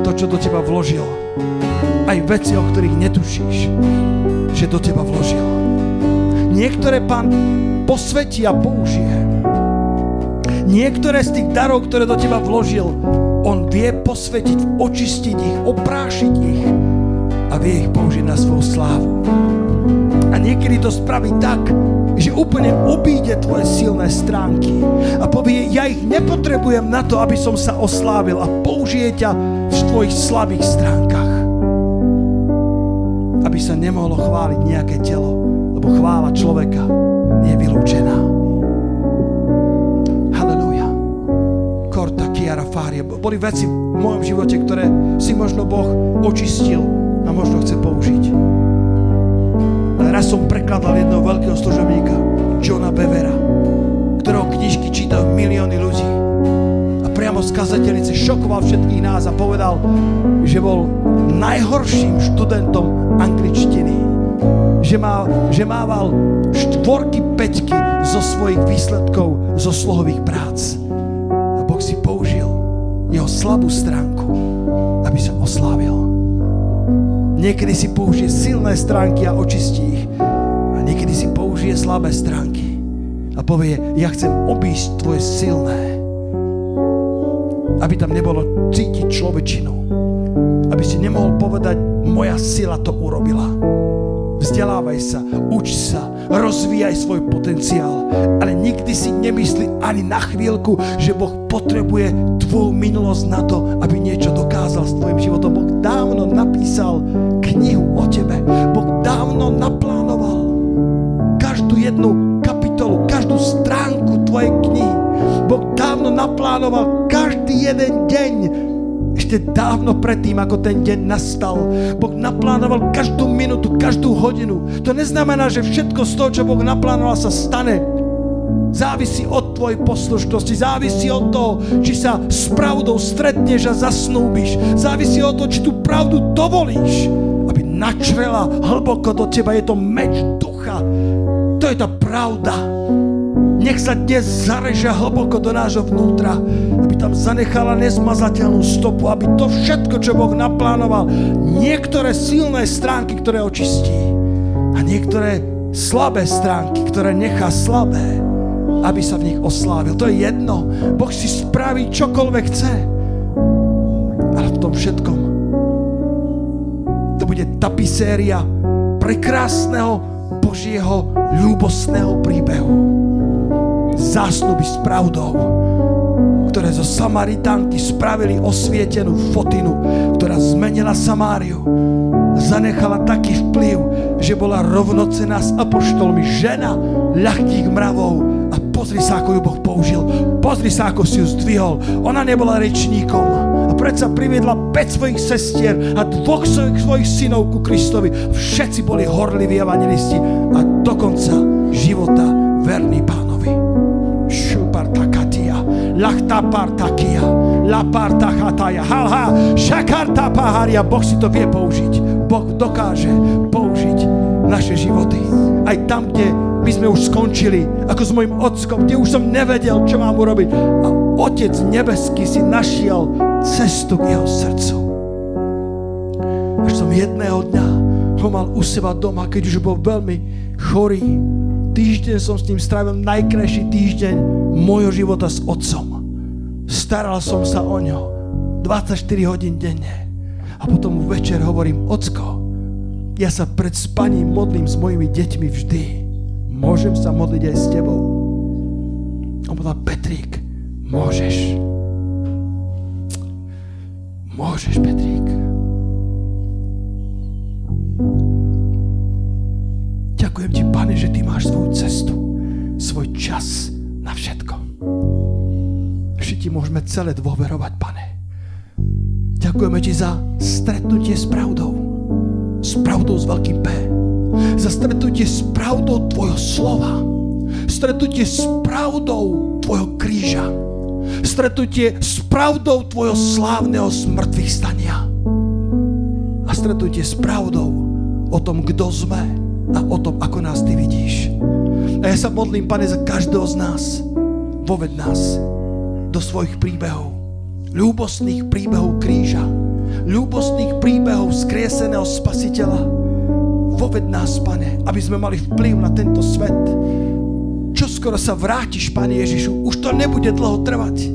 to, čo do teba vložil. Aj veci, o ktorých netušíš, že do teba vložil. Niektoré pán posvetí a použije. Niektoré z tých darov, ktoré do teba vložil, on vie posvetiť, očistiť ich, oprášiť ich a vie ich použiť na svoju slávu. A niekedy to spraví tak, že úplne obíde tvoje silné stránky a povie, ja ich nepotrebujem na to, aby som sa oslávil a použije ťa v tvojich slabých stránkach. Aby sa nemohlo chváliť nejaké telo lebo chvála človeka je vylúčená. Fária. Boli veci v mojom živote, ktoré si možno Boh očistil a možno chce použiť. Raz som prekladal jedného veľkého služobníka, Johna Bevera, ktorého knižky čítajú milióny ľudí. A priamo z kazatelice šokoval všetkých nás a povedal, že bol najhorším študentom angličtiny že, má, že mával štvorky, peťky zo svojich výsledkov, zo slohových prác. A Boh si použil jeho slabú stránku, aby sa oslávil. Niekedy si použije silné stránky a očistí ich. A niekedy si použije slabé stránky a povie, ja chcem obísť tvoje silné. Aby tam nebolo cítiť človečinu. Aby si nemohol povedať, moja sila to urobila vzdelávaj sa, uč sa, rozvíjaj svoj potenciál, ale nikdy si nemysli ani na chvíľku, že Boh potrebuje tvoju minulosť na to, aby niečo dokázal s tvojim životom. Boh dávno napísal knihu o tebe. Boh dávno naplánoval každú jednu kapitolu, každú stránku tvojej knihy. Boh dávno naplánoval každý jeden deň ešte dávno predtým, ako ten deň nastal. Boh naplánoval každú minútu, každú hodinu. To neznamená, že všetko z toho, čo Boh naplánoval, sa stane. Závisí od tvojej poslušnosti, závisí od toho, či sa s pravdou stretneš a zasnúbiš. Závisí od toho, či tú pravdu dovolíš, aby načrela hlboko do teba. Je to meč ducha. To je tá pravda. Nech sa dnes zareže hlboko do nášho vnútra, tam zanechala nezmazateľnú stopu, aby to všetko, čo Boh naplánoval, niektoré silné stránky, ktoré očistí a niektoré slabé stránky, ktoré nechá slabé, aby sa v nich oslávil. To je jedno. Boh si spraví čokoľvek chce. Ale v tom všetkom to bude tapiséria prekrásneho Božieho ľúbostného príbehu zásnuby s pravdou, ktoré zo Samaritánky spravili osvietenú fotinu, ktorá zmenila Samáriu. Zanechala taký vplyv, že bola rovnocená s apoštolmi žena ľahkých mravov a pozri sa, ako ju Boh použil. Pozri sa, ako si ju zdvihol. Ona nebola rečníkom a predsa priviedla 5 svojich sestier a dvoch svojich, svojich synov ku Kristovi. Všetci boli horliví evangelisti a dokonca života verný pánovi. Lachtapartakia, Lapartachataja, Halha, Shakarta Paharia. Boh si to vie použiť. Boh dokáže použiť naše životy. Aj tam, kde my sme už skončili, ako s mojim ockom, kde už som nevedel, čo mám urobiť. A Otec nebeský si našiel cestu k jeho srdcu. až som jedného dňa ho mal u seba doma, keď už bol veľmi chorý. Týždeň som s ním strávil najkrajší týždeň môjho života s otcom. Staral som sa o ňo 24 hodín denne. A potom večer hovorím, ocko, ja sa pred spaním modlím s mojimi deťmi vždy. Môžem sa modliť aj s tebou. On povedal, Petrík, môžeš. Môžeš, Petrík. Ďakujem ti, pane, že ty máš svoju cestu, svoj čas na všetko. Že ti môžeme celé dôverovať, pane. Ďakujeme ti za stretnutie s pravdou. S pravdou s veľkým P. Za stretnutie s pravdou tvojho slova. Stretnutie s pravdou tvojho kríža. Stretnutie s pravdou tvojho slávneho smrtvých stania. A stretnutie s pravdou o tom, kto sme a o tom, ako nás ty vidíš. A ja sa modlím, Pane, za každého z nás. Voved nás do svojich príbehov ľúbostných príbehov kríža, ľúbostných príbehov skrieseného spasiteľa. Voved nás, pane, aby sme mali vplyv na tento svet. Čo skoro sa vrátiš, pane Ježišu, už to nebude dlho trvať.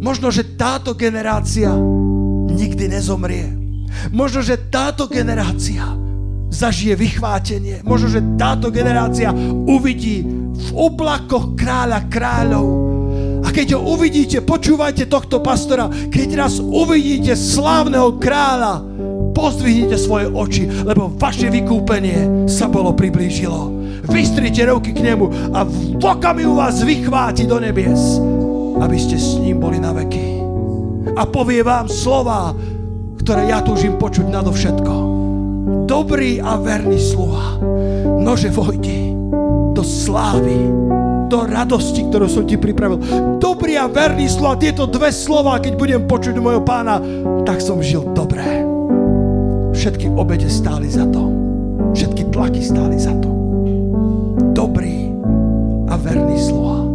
Možno, že táto generácia nikdy nezomrie. Možno, že táto generácia zažije vychvátenie. Možno, že táto generácia uvidí v oblakoch kráľa kráľov a keď ho uvidíte, počúvajte tohto pastora, keď raz uvidíte slávneho kráľa, pozdvihnite svoje oči, lebo vaše vykúpenie sa bolo priblížilo. Vystrite ruky k nemu a v okamihu vás vychváti do nebies, aby ste s ním boli na veky. A povie vám slova, ktoré ja túžim počuť nadovšetko. Dobrý a verný sluha, nože vojdi do slávy do radosti, ktorú som ti pripravil. Dobrý a verný slova, tieto dve slova, keď budem počuť mojho pána, tak som žil dobre. Všetky obete stáli za to. Všetky tlaky stáli za to. Dobrý a verný slova.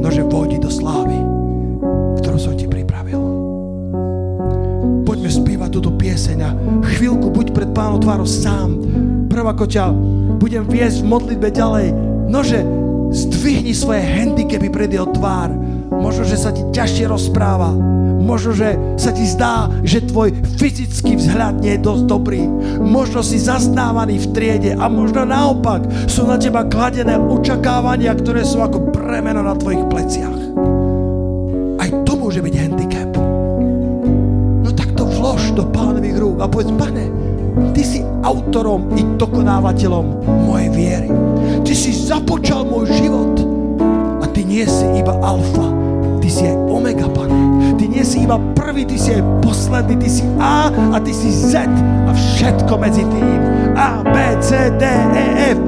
Nože vodi do slávy, ktorú som ti pripravil. Poďme spievať túto pieseň a chvíľku buď pred pánom tvárou sám. Prvá ako budem viesť v modlitbe ďalej. Nože Zdvihni svoje handicapy pred jeho tvár. Možno, že sa ti ťažšie rozpráva. Možno, že sa ti zdá, že tvoj fyzický vzhľad nie je dosť dobrý. Možno si zaznávaný v triede a možno naopak sú na teba kladené očakávania, ktoré sú ako bremeno na tvojich pleciach. Aj to môže byť handicap. No tak to vlož do pánových rúk a povedz, pane, autorom i dokonávateľom mojej viery. Ty si započal môj život a ty nie si iba alfa, ty si aj omega, pane. Ty nie si iba prvý, ty si aj posledný, ty si A a ty si Z a všetko medzi tým. A, B, C, D, E, F,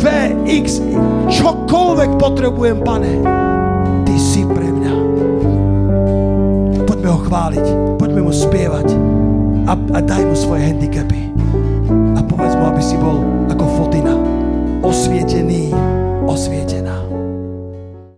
V, X, čokoľvek potrebujem, pane. Ty si pre mňa. Poďme ho chváliť, poďme mu spievať a, a daj mu svoje handicapy. A povedz mu, aby si bol ako fotina. Osvietený, osvietená.